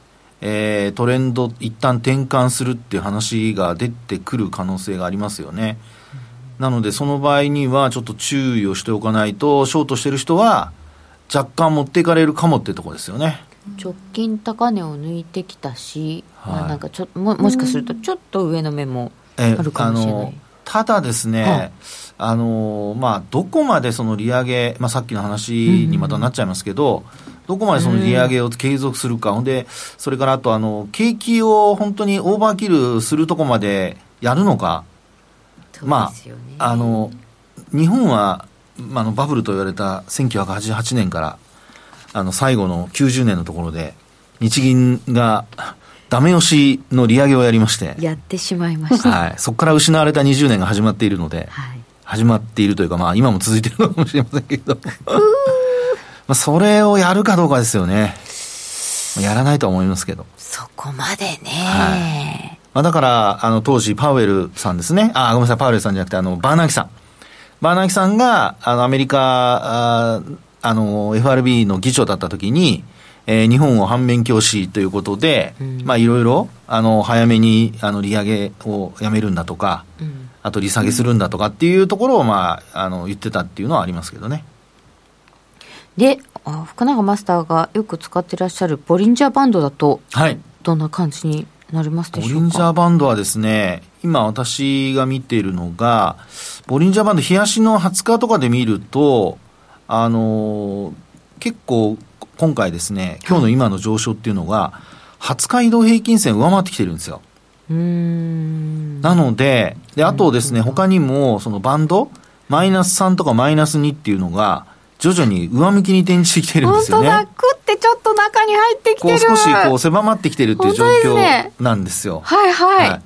えートレンド一旦転換するっていう話が出てくる可能性がありますよね。なので、その場合にはちょっと注意をしておかないと、ショートしてる人は、若干持っていかれるかもっていうところですよね。直近高値を抜いてきたし、はいまあ、なんかちょももしかするとちょっと上の目もあえるかもしれなのい。ただですね、はいあのまあ、どこまでその利上げ、まあ、さっきの話にまたなっちゃいますけど、どこまでその利上げを継続するか、ほんで、それからあとあの、景気を本当にオーバーキルするとこまでやるのか、ね。あ、あの日本は、まあ、あのバブルと言われた1988年からあの最後の90年のところで、日銀がダメ押しの利上げをやりまして、やってしまいました。はい、そこから失われた20年が始まっているので、はい。始まっているというか、まあ、今も続いているのかもしれませんけれども、まあそれをやるかどうかですよね。やらないとは思いますけど。そこまでね、はまあ、だから、あの、当時、パウエルさんですね。あ、ごめんなさい、パウエルさんじゃなくて、あの、バーナーキさん。バーナーキさんが、あの、アメリカ、ああの、FRB の議長だった時に、えー日本を反面教師ということで、まあ、いろいろ、あの、早めに、あの、利上げをやめるんだとか、うんあと利下げするんだとかっていうところを、まあ、あの、言ってたっていうのはありますけどね。であ福永マスターがよく使ってらっしゃるボリンジャーバンドだとはい。どんな感じになりますボでしょうか？リンジャーバンドはですね、今私が見ているのが、ボリンジャーバンド、冷やしの20日とかで見ると、あのー結構今回ですね、今日の今の上昇っていうのが、20日移動平均線上回ってきてるんですよ。なので、で、あとですね、他にも、そのバンド、マイナス3とかマイナス2っていうのが、徐々に上向きに転じてきてるんですよね。食ってちょっと中に入ってきこう少しこう狭まってきてるっていう状況なんですよ。はいはい、はい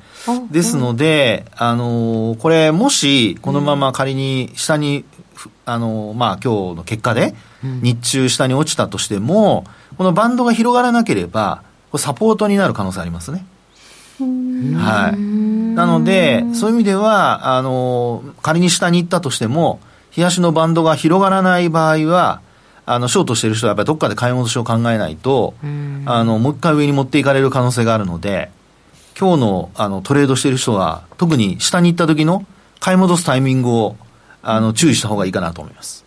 ですので、あのーこれ、もし、このまま仮に下に、ふあのーまあ、今日の結果で、日中下に落ちたとしても、このバンドが広がらなければ、これサポートになる可能性ありますね。はい。なので、そういう意味では、あのー仮に下に行ったとしても、冷やしのバンドが広がらない場合は、あの、ショートしてる人はやっぱりどっかで買い戻しを考えないと、あの、もう一回上に持っていかれる可能性があるので、今日のあのトレードしてる人は、特に下に行った時の買い戻すタイミングをあの注意した方がいいかなと思います。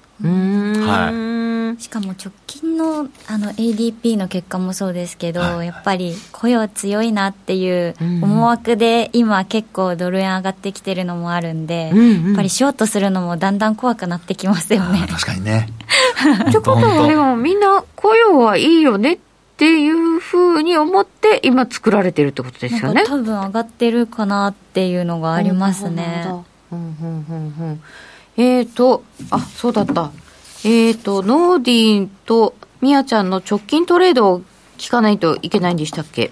しかも直近のあの ADP の結果もそうですけど、はいやっぱり雇用強いなっていううん思惑で今結構ドル円上がってきてるのもあるんで、うんうんやっぱりショートするのもだんだん怖くなってきますよね。確かにね。ってことはでもみんな雇用はいいよねっていうふうに思って今作られてるってことですよね。多分上がってるかなっていうのがありますね。うんうんうんうんえーと、あ、そうだった。えーと、ノーディーとミヤちゃんの直近トレードを聞かないといけないんでしたっけ？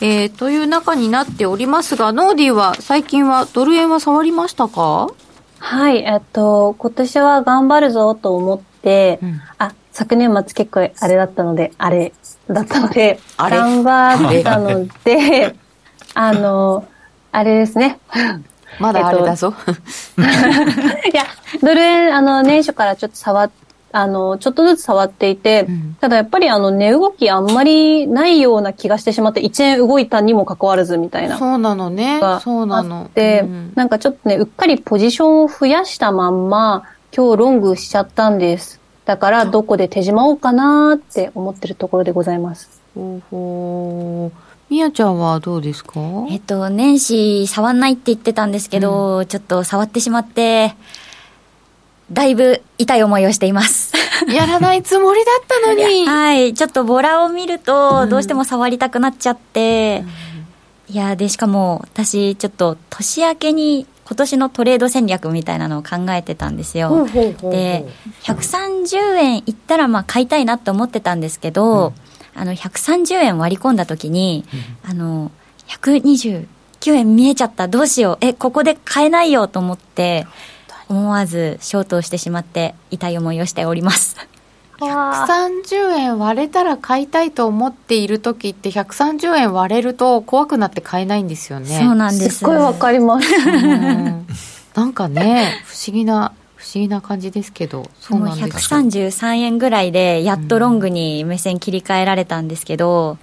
えー、という中になっておりますが、ノーディーは最近はドル円は触りましたか？はい、えっと、今年は頑張るぞと思って、うん。あ、昨年末結構あれだったので、あれだったので、あれ？頑張ったので、あの、あれですね。まだあれだぞ。いや、ドル円、あの、年初からちょっと触っ、あの、ちょっとずつ触っていて、んただやっぱりあの、値動きあんまりないような気がしてしまって、1円動いたにもかかわらずみたいな。そうなのねが。そうなのあっ。て、うんなんかちょっとね、うっかりポジションを増やしたまんま、今日ロングしちゃったんです。だから、どこで手締まおうかなって思ってるところでございます。ほうほう。ミヤちゃんはどうですか？えっと、年始触んないって言ってたんですけど、ちょっと触ってしまって、だいぶ痛い思いをしています。やらないつもりだったのに。はい。ちょっとボラを見ると、どうしても触りたくなっちゃって、いや、で、しかも、私、ちょっと、年明けに、今年のトレード戦略みたいなのを考えてたんですよ。で、130円いったら、まあ、買いたいなと思ってたんですけど、あの、130円割り込んだ時に、あの、129円見えちゃった、どうしよう、え、ここで買えないよと思って、思わずショートをしてしまって、痛い思いをしております。130円割れたら買いたいと思っている時って130円割れると怖くなって買えないんですよね。そうなんです。すっごいわかります。うんなんかね、不思議な、不思議な感じですけど、そうなんです。133円ぐらいで、やっとロングに目線切り替えられたんですけど、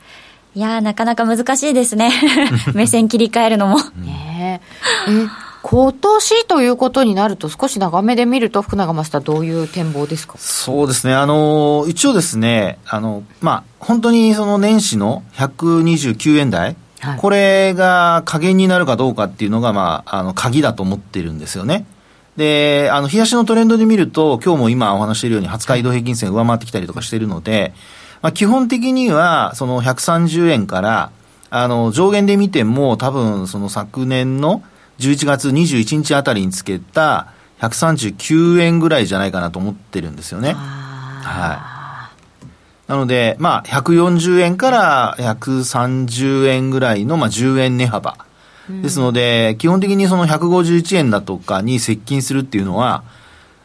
いやー、なかなか難しいですね。目線切り替えるのも。ねえ。え、今年ということになると、少し長めで見ると、福永マスター、どういう展望ですか？そうですね、あの一応ですね、あのまあ、本当にその年始の129円台、はい、これが加減になるかどうかっていうのが、まあ、あの鍵だと思ってるんですよね。で、あの、冷やしのトレンドで見ると、今日も今お話しているように20日移動平均線上回ってきたりとかしているので、まあ、基本的には、その130円から、あの、上限で見ても、多分、その昨年の11月21日あたりにつけた139円ぐらいじゃないかなと思ってるんですよね。はい。なので、まあ、140円から130円ぐらいの、まあ、10円値幅。ですので、基本的にその151円だとかに接近するっていうのは、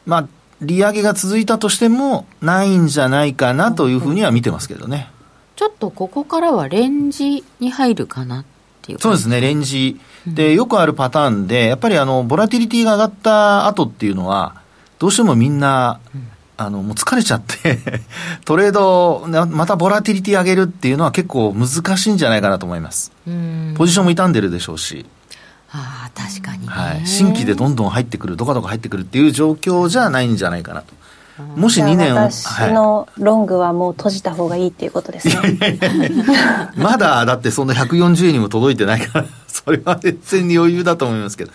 まあ、利上げが続いたとしても、ないんじゃないかなというふうには見てますけどね。ちょっとここからはレンジに入るかなっていうそうですね、レンジ。で、よくあるパターンで、やっぱりあの、ボラティリティが上がった後っていうのは、どうしてもみんな、あの、もう疲れちゃって トレード、またボラティリティ上げるっていうのは結構難しいんじゃないかなと思います。ポジションも傷んでるでしょうし。ああ、確かに、はい。新規でどんどん入ってくる、どかどか入ってくるっていう状況じゃないんじゃないかなと。もし2年私のロングはもう閉じた方がいいっていうことですね。まだだってそんな140円にも届いてないから、それは全然に余裕だと思いますけど。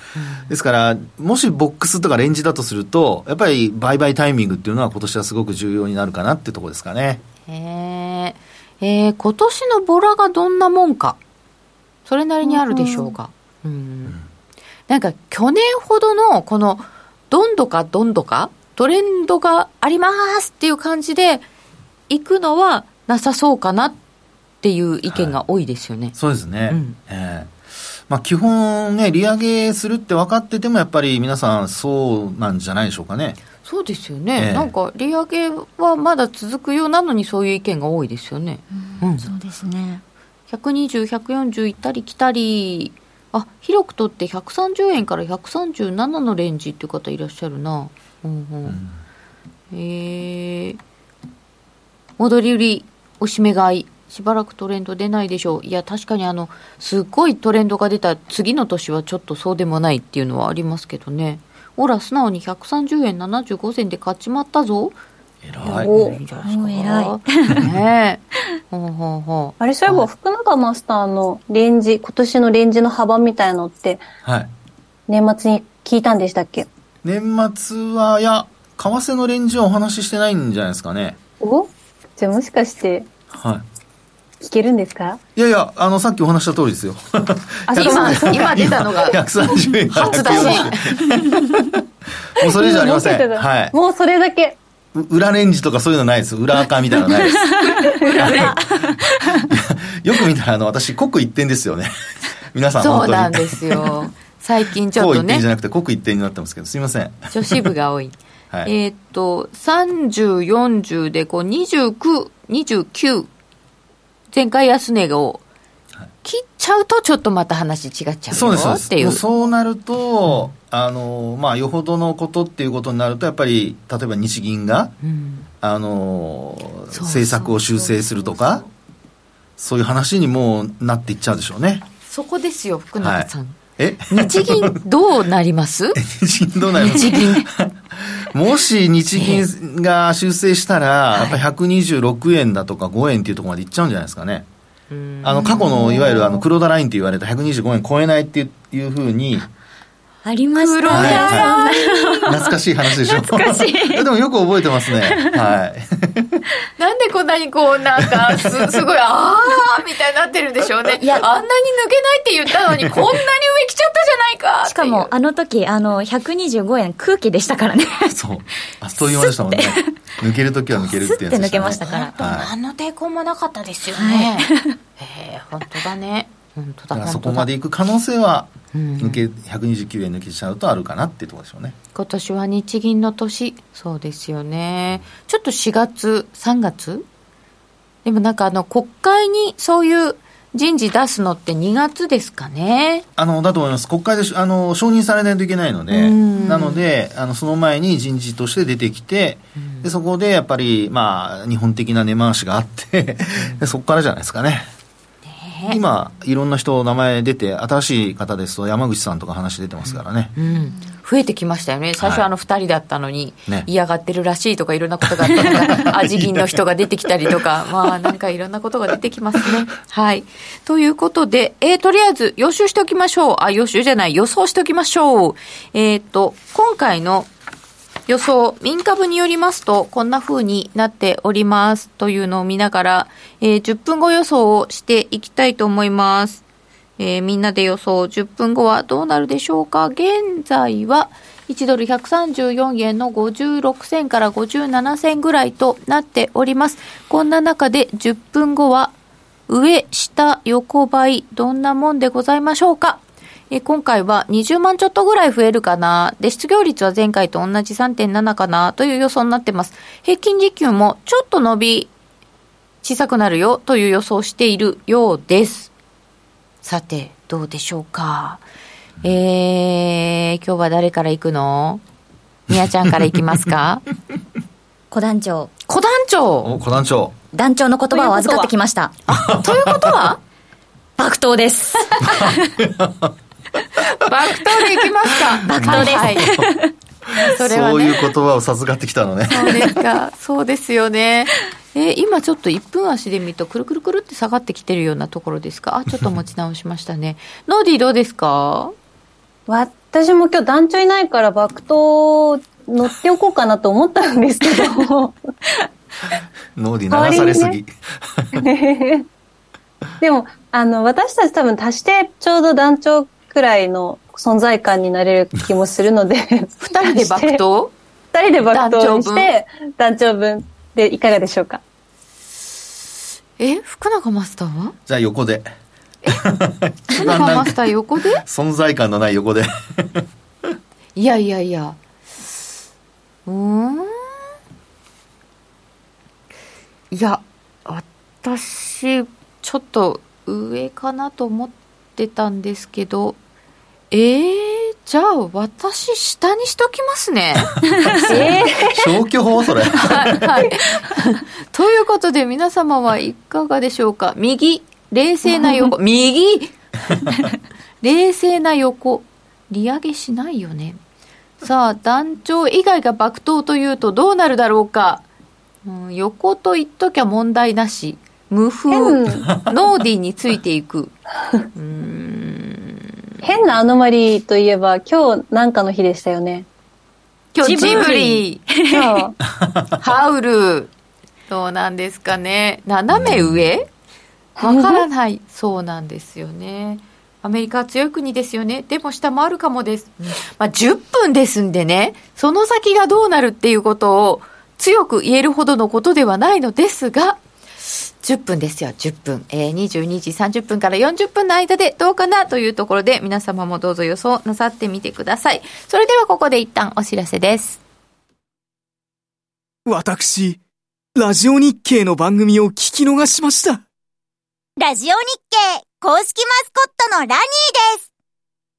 ですから、もしボックスとかレンジだとすると、やっぱり売買タイミングっていうのは今年はすごく重要になるかなっていうところですかね。へえー、今年のボラがどんなもんか、それなりにあるでしょうか？うん、うん、なんか去年ほどのこのどんどかどんどかトレンドがありますっていう感じで行くのはなさそうかなっていう意見が多いですよね。はい、そうですね。うん、えーまあ、基本ね、利上げするって分かってても、やっぱり皆さん、そうなんじゃないでしょうかね。そうですよね、えー、なんか利上げはまだ続くようなのに、そういう意見が多いですよね。うん、うん、そうですね120、140行ったり来たり、あ広くとって130円から137のレンジっていう方いらっしゃるな。うんうん、えー、戻り売りおしめ買いしばらくトレンド出ないでしょういや確かにあのすっごいトレンドが出た次の年はちょっとそうでもないっていうのはありますけどねほら素直に130円75銭で買っちまったぞ偉い。いいんじゃないですか。偉い。ねほうほうほう。あれ、そういえば、福永マスターのレンジ、今年のレンジの幅みたいのって、はい。年末に聞いたんでしたっけ？年末は、いや、為替のレンジはお話ししてないんじゃないですかね。お？じゃあもしかして、はい。聞けるんですか？いやいや、あの、さっきお話した通りですよ。今、今出たのが。130円初出し。もうそれじゃありません。はい。もうそれだけ。裏レンジとかそういうのないです。裏垢みたいなのないです。よく見たら、あの、私、刻一点ですよね。皆さん、そうなんですよ。最近ちょっとね。一点じゃなくて刻一点になってますけど、すみません。女子部が多い。はい、えっと、30、40でこう29、29、前回安値を切っちゃうとちょっとまた話違っちゃうそうですっていうそうなると、うん、あのまあよほどのことっていうことになるとやっぱり例えば日銀が、うん、あの政策を修正するとかそういう話にもなっていっちゃうでしょうね。そこですよ福永さん、はいえ？日銀どうなります？日銀どうなります？もし日銀が修正したら、やっぱり126円だとか5円っていうところまでいっちゃうんじゃないですかね。あの過去のいわゆるあの黒田ラインって言われた125円超えないっていうふうに。ありました。ね、はい、懐かしい話でしょ。懐かしい。でもよく覚えてますね。はい。なんでこんなにこうなんかすすごいああみたいになってるんでしょうね。いやあんなに抜けないって言ったのにこんなに上来ちゃったじゃないかしかもあの時あの125円空気でしたからね。そう。あっという間でしたもんね。抜ける時は抜けるってやつでした、ね、抜けましたから、はい、何の抵抗もなかったですよね、はい、へえ本当だねそこまでいく可能性は抜け、うん、129円抜けちゃうとあるかなっていうところでしょうね。今年は日銀の年そうですよね。ちょっと4月3月？でもなんかあの国会にそういう人事出すのって2月ですかね。あのだと思います、国会であの承認されないといけないので、なのであの、その前に人事として出てきて、でそこでやっぱり、まあ、日本的な根回しがあって、でそこからじゃないですかね。今、いろんな人、名前出て、新しい方ですと、山口さんとか話出てますからね。うん、増えてきましたよね、最初、はいあの2人だったのに、ね嫌がってるらしいとか、いろんなことがあったのが、味銀の人が出てきたりとか、まあなんかいろんなことが出てきますね。はい。ということで、えーとりあえず予習しておきましょう。あ、予習じゃない、予想しておきましょう。えっ、と、今回の予想、民株によりますと、こんな風になっておりますというのを見ながら、えー10分後予想をしていきたいと思います。えーみんなで予想、10分後はどうなるでしょうか。現在は、1ドル134円の56銭から57銭ぐらいとなっております。こんな中で10分後は、上、下、横ばい、どんなもんでございましょうか。えー今回は20万ちょっとぐらい増えるかな。で、失業率は前回と同じ3.7かなという予想になってます。平均時給もちょっと伸び小さくなるよという予想をしているようです。さて、どうでしょうか。えー、今日は誰から行くの？みやちゃんから行きますか？小団長小団長お、小団長。団長の言葉を預かってきましたということは？爆投です 爆投で行きますか爆投ですはいはい それはそういうね。言葉を授かってきたのね。そうですか。そうですよね。えー今ちょっと1分足で見ると、くるくるくるって下がってきてるようなところですか？あ、ちょっと持ち直しましたね。ノーディーどうですか？私も今日団長いないから爆投乗っておこうかなと思ったんですけど、ノーディ流されすぎ。でも、あの、私たち多分足してちょうど団長くらいの存在感になれる気もするので、二人で爆投？二人で爆投にして、団長分？でいかがでしょうか？え福永マスターは？じゃあ横で。一 福永マスター横で？存在感のない横で。いやいやいや。うーん。いや、私、ちょっと上かなと思ってたんですけど、えー、じゃあ私下にしときますね。え 消去法？それ。はい、はい。ということで皆様はいかがでしょうか？右、冷静な横、右冷静な横、利上げしないよね。さあ、団長以外が爆投というとどうなるだろうか？うん、横と言っときゃ問題なし。無風、ノーディーについていく。うーん変なアノマリーといえば、今日なんかの日でしたよね。今日ジブリリ、そう。ハウル、どうなんですかね。斜め上？わからない。そうなんですよね。アメリカは強い国ですよね。でも下もあるかもです。まあ、10分ですんでね、その先がどうなるっていうことを強く言えるほどのことではないのですが、10分ですよ、10分。えー、22時30分から40分の間でどうかなというところで、皆様もどうぞ予想なさってみてください。それではここで一旦お知らせです。私、ラジオ日経の番組を聞き逃しました。ラジオ日経公式マスコットのラニーです。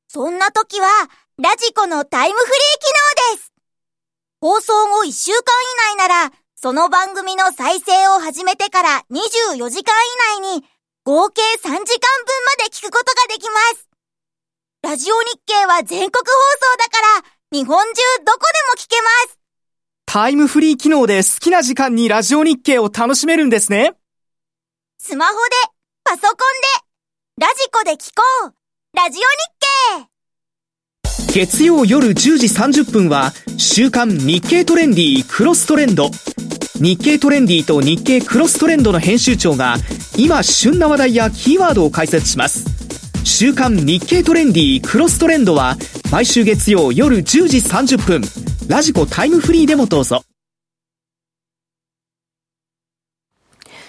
そんな時は、ラジコのタイムフリー機能です。放送後1週間以内なら、その番組の再生を始めてから24時間以内に、合計3時間分まで聞くことができます。ラジオ日経は全国放送だから、日本中どこでも聞けます。タイムフリー機能で好きな時間にラジオ日経を楽しめるんですね。スマホで、パソコンで、ラジコで聞こう。ラジオ日経月曜夜10時30分は週刊日経トレンディクロストレンド日経トレンディと日経クロストレンドの編集長が今旬な話題やキーワードを解説します。週刊日経トレンディクロストレンドは毎週月曜夜10時30分。ラジコタイムフリーでもどうぞ。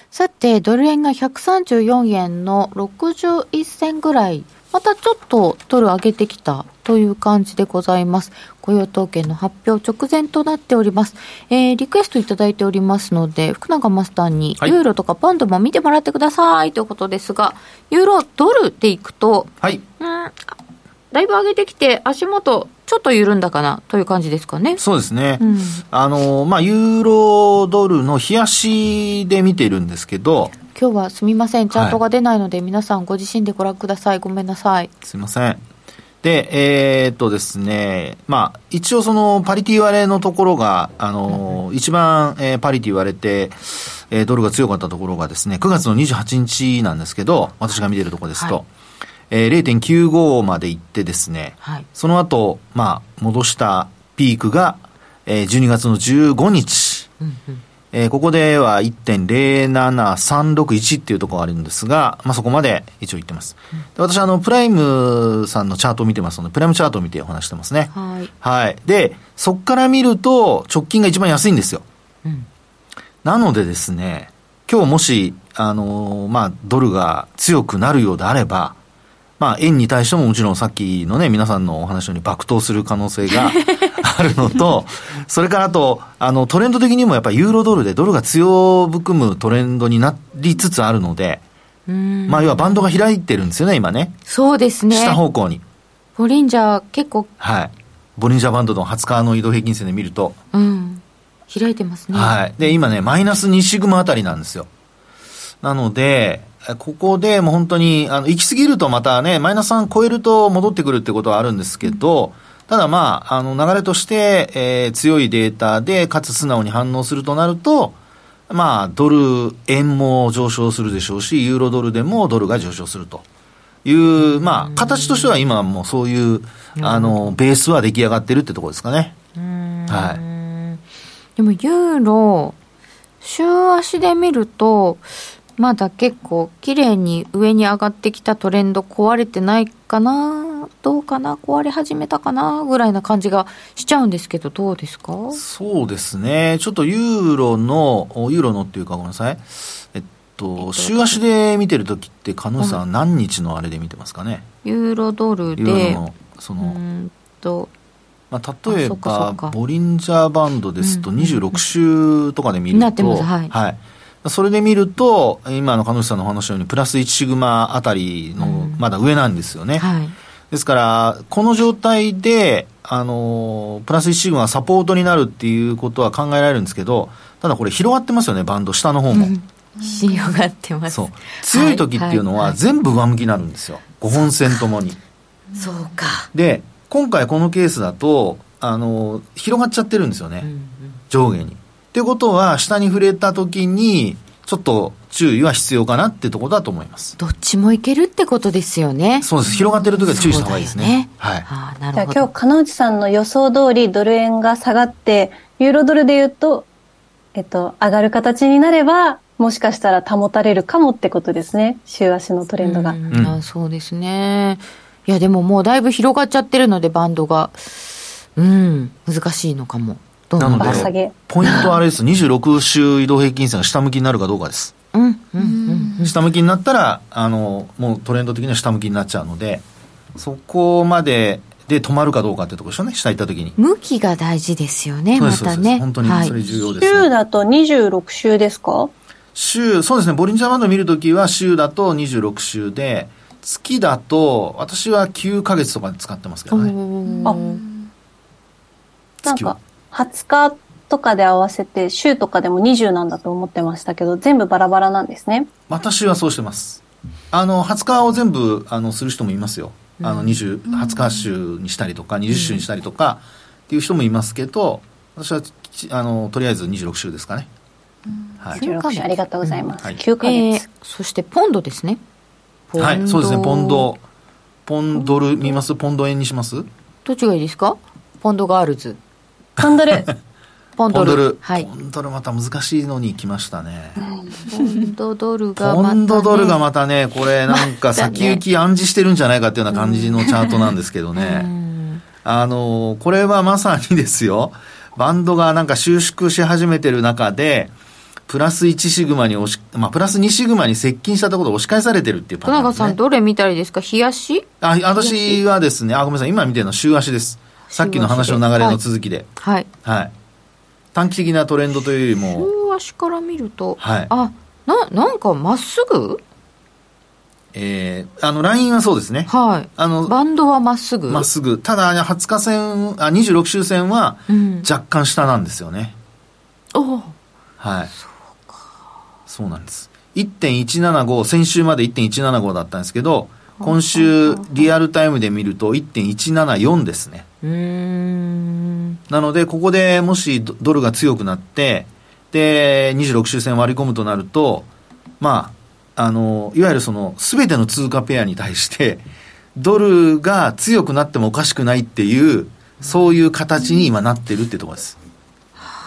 さて、ドル円が134円の61銭ぐらい、またちょっとドル上げてきた。という感じでございます。雇用統計の発表直前となっております。えー、リクエストいただいておりますので、福永マスターにはいユーロとかポンドも見てもらってくださいということですが、ユーロドルでいくと、はい。うん、だいぶ上げてきて足元、ちょょっと緩んだかなという感じですかね。そうですね。うんあの、まあ、ユーロドルの冷やしで見てるんですけど、今日はすみません、チャートが出ないので、皆さんご自身でご覧ください。ごめんなさい。すいません。で、えーっとですね、まあ、一応そのパリティ割れのところが、あの、一番、えーパリティ割れて、えードルが強かったところがですね、9月の28日なんですけど、私が見てるところですと、はいえー0.95まで行ってですね、はい。その後、まあ、戻したピークが、えー12月の15日。えーここでは1.07361っていうところがあるんですが、まあ、そこまで一応言ってます。で私、あの、プライムさんのチャートを見てますので、プライムチャートを見てお話してますね。はい。はい。で、そこから見ると、直近が一番安いんですよ。うんなのでですね、今日もし、あのーまあ、ドルが強くなるようであれば、まあ、円に対してももちろんさっきのね、皆さんのお話のように爆投する可能性が あるのと、それからあと、あの、トレンド的にもやっぱりユーロドルでドルが強含むトレンドになりつつあるので、うんまあ、要はバンドが開いてるんですよね、今ね。そうですね。下方向に。ボリンジャー結構、はい。ボリンジャーバンドの20日の移動平均線で見ると、うん、開いてますね。はい。で、今ね、マイナス2シグマあたりなんですよ。なので、えここでもう本当に、あの、行き過ぎるとまたね、マイナス3超えると戻ってくるってことはあるんですけど、ただまあ、あの、流れとして、えー強いデータで、かつ素直に反応するとなると、まあ、ドル、円も上昇するでしょうし、ユーロドルでもドルが上昇するという、まあ、形としては今はもうそういう、あの、ベースは出来上がってるってところですかね。はい。でもユーロ、週足で見ると、まだ結構綺麗に上に上がってきたトレンド壊れてないかなどうかな？壊れ始めたかな？ぐらいな感じがしちゃうんですけど、どうですか？そうですね。ちょっとユーロの、おユーロのっていうかごめんなさい。えっと、週足で見てるときって、カヌーさん何日のあれで見てますかね？ユーロドルで、ロの、そうの、ーんと、まあ、例えばボリンジャーバンドですとうんうんうん26週とかで見ると、なってますはいそれで見ると、今のカヌーさんのお話のように、プラス1シグマあたりの、うんまだ上なんですよね。はい。ですから、この状態で、あの、プラス1シグマがサポートになるっていうことは考えられるんですけど、ただこれ広がってますよね、バンド、下の方も。広がってます。そう。強い時っていうのは全部上向きになるんですよ。5本線ともに。そうか。で、今回このケースだと、あの、広がっちゃってるんですよね。上下に。ってことは、下に触れた時に、ちょっと注意は必要かなってところだと思います。どっちもいけるってことですよね。そうです。広がってる時は注意した方がいいですね。そうだよはい。ああ、なじゃあるほど。今日、金内さんの予想通りドル円が下がって、ユーロドルで言うと、えっと、上がる形になれば、もしかしたら保たれるかもってことですね。週足のトレンドが。うんうんあそうですね。いや、でももうだいぶ広がっちゃってるので、バンドが。うん、難しいのかも。なのでポイントはあれです。26週移動平均線が下向きになるかどうかです。うん、うん、うんうん。下向きになったら、あの、もうトレンド的には下向きになっちゃうので、そこまでで止まるかどうかってところでしょうね、下行った時に。向きが大事ですよね、そうですまたね。本当にはいそれ重要です、ね週だと26週ですか？週、そうですね、ボリンジャーバンド見るときは週だと26週で、月だと、私は9ヶ月とかで使ってますけどね。あなん月はか、20日とかで合わせて、週とかでも20なんだと思ってましたけど、全部バラバラなんですね。私はそうしてます。あの、20日を全部、あの、する人もいますよ。あの、20、20日週にしたりとか、20週にしたりとか、っていう人もいますけど、私は、ちあの、とりあえず26週ですかね。はい。16週ありがとうございます。はい9ヶえ月。ー、そしてポンドですね。はい、そうですね、ポンド。ポンドル見ます？ポンド円にします？どっちがいいですか？ポンドガールズ。ポンドル。ポンドル。はいポ。ンドルまた難しいのに来ましたね。ポンドドルがポまた、ね。ンドドルがまたね、これなんか先行き暗示してるんじゃないかっていうような感じのチャートなんですけどうね。んあの、これはまさにですよ、バンドがなんか収縮し始めてる中で、プラス1シグマに押し、まあ、プラス2シグマに接近したところで押し返されてるっていうパ戸ターンね。永さん、どれ見たいですか？冷やしあ、私はですね、あ、ごめんなさい、今見てるのは週足です。さっきの話の流れの続きで。はい。はい。短期的なトレンドというよりも、週足から見ると、はいあ、な、なんかまっすぐ？えー、あの、ラインはそうですね。はい。あの、バンドはまっすぐ？まっすぐ。ただ、20日線、あ、26周線はうん若干下なんですよね。おはい。そうなんです。1.175、先週まで1.175だったんですけど、今週リアルタイムで見ると1.174ですね。うーん。なので、ここでもしドルが強くなって、で、26周線割り込むとなると、まあ、あの、いわゆるその、すべての通貨ペアに対して、ドルが強くなってもおかしくないっていう、そういう形に今なってるってところです。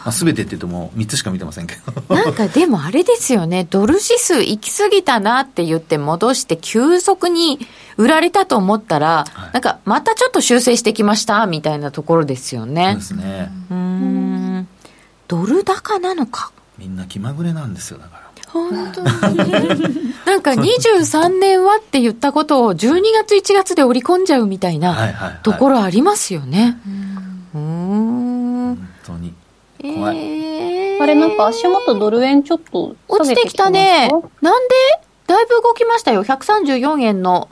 まあ、すべてって言っても3つしか見てませんけど。なんかでもあれですよね、ドル指数行き過ぎたなって言って戻して急速に売られたと思ったら、なんかまたちょっと修正してきましたみたいなところですよそうねで。すね。うーん。ドル高なのか。みんな気まぐれなんですよ、だから。本当に。なんか23年はって言ったことを12月1月で織り込んじゃうみたいはいはないはい。ところありますよね。うーん。本当に。怖いえーあれなんか足元ドル円ちょっと下落ちてきたげてきたねね。。なんで？だいぶ動きましたよ。134円の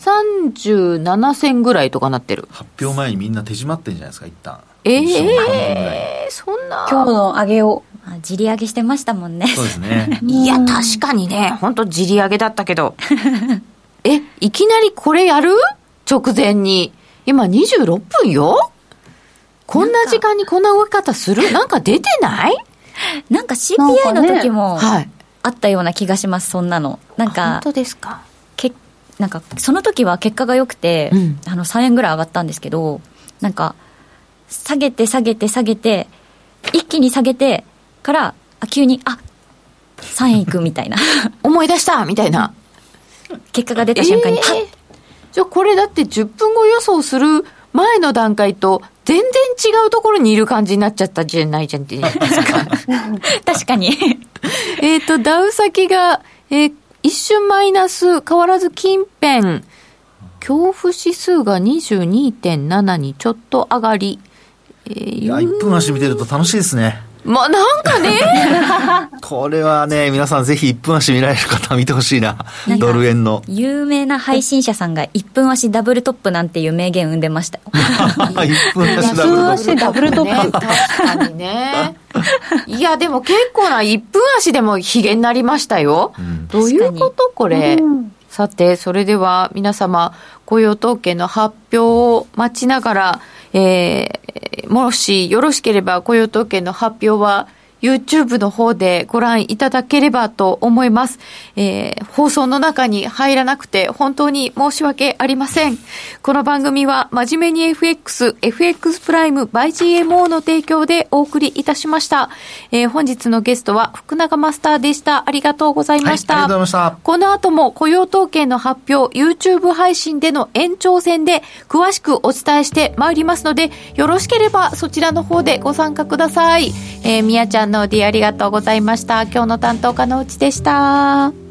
37銭ぐらいとかなってる。発表前にみんな手締まってんじゃないですか、一旦。ええー、そんな。今日の上げを。あ自利上げしてましたもんね。そうですね。いや、確かにね、本当自利上げだったけど。え、いきなりこれやる？直前に。今26分よ？こんな時間にこんな動き方する？なんか出てない？なんか CPI の時もはい。あったような気がします、そんなの。なん本か、当ですか？けなんかその時は結果が良くて、うんあの3円ぐらい上がったんですけど、なんか、下げて下げて下げて、一気に下げてから、あ急に、あ3円いくみたいな。思い出したみたいな。結果が出た瞬間に、えーあじゃあこれだって10分後予想する前の段階と全然違うところにいる感じになっちゃったじゃないじゃんってですか。確かに。えっと、ダウ先が、えー一瞬マイナス、変わらず近辺、恐怖指数が22.7にちょっと上がり、えーいや、1分足見てると楽しいですね。まあ、なんかね、これはね、皆さんぜひ1分足見られる方は見てほしいなドル円の。有名な配信者さんが1分足ダブルトップなんていう名言生んでましたよ。1分足ダブル安足ダブルトップね、確かにね。いや、でも結構な1分足でもヒゲになりましたよ。どういうこと？これ。さて、それでは皆様、雇用統計の発表を待ちながら、えーもしよろしければ雇用統計の発表は YouTube の方でご覧いただければと思います。えー放送の中に入らなくて本当に申し訳ありません。この番組は真面目に FX、FX プライム by GMO の提供でお送りいたしました。えー本日のゲストは福永マスターでした。ありがとうございました。はいありがとうございましたこの後も雇用統計の発表、YouTube 配信での延長戦で詳しくお伝えしてまいりますので、よろしければそちらの方でご参加ください。えー、みやちゃんノーディありがとうございました。今日の担当課のうちでした。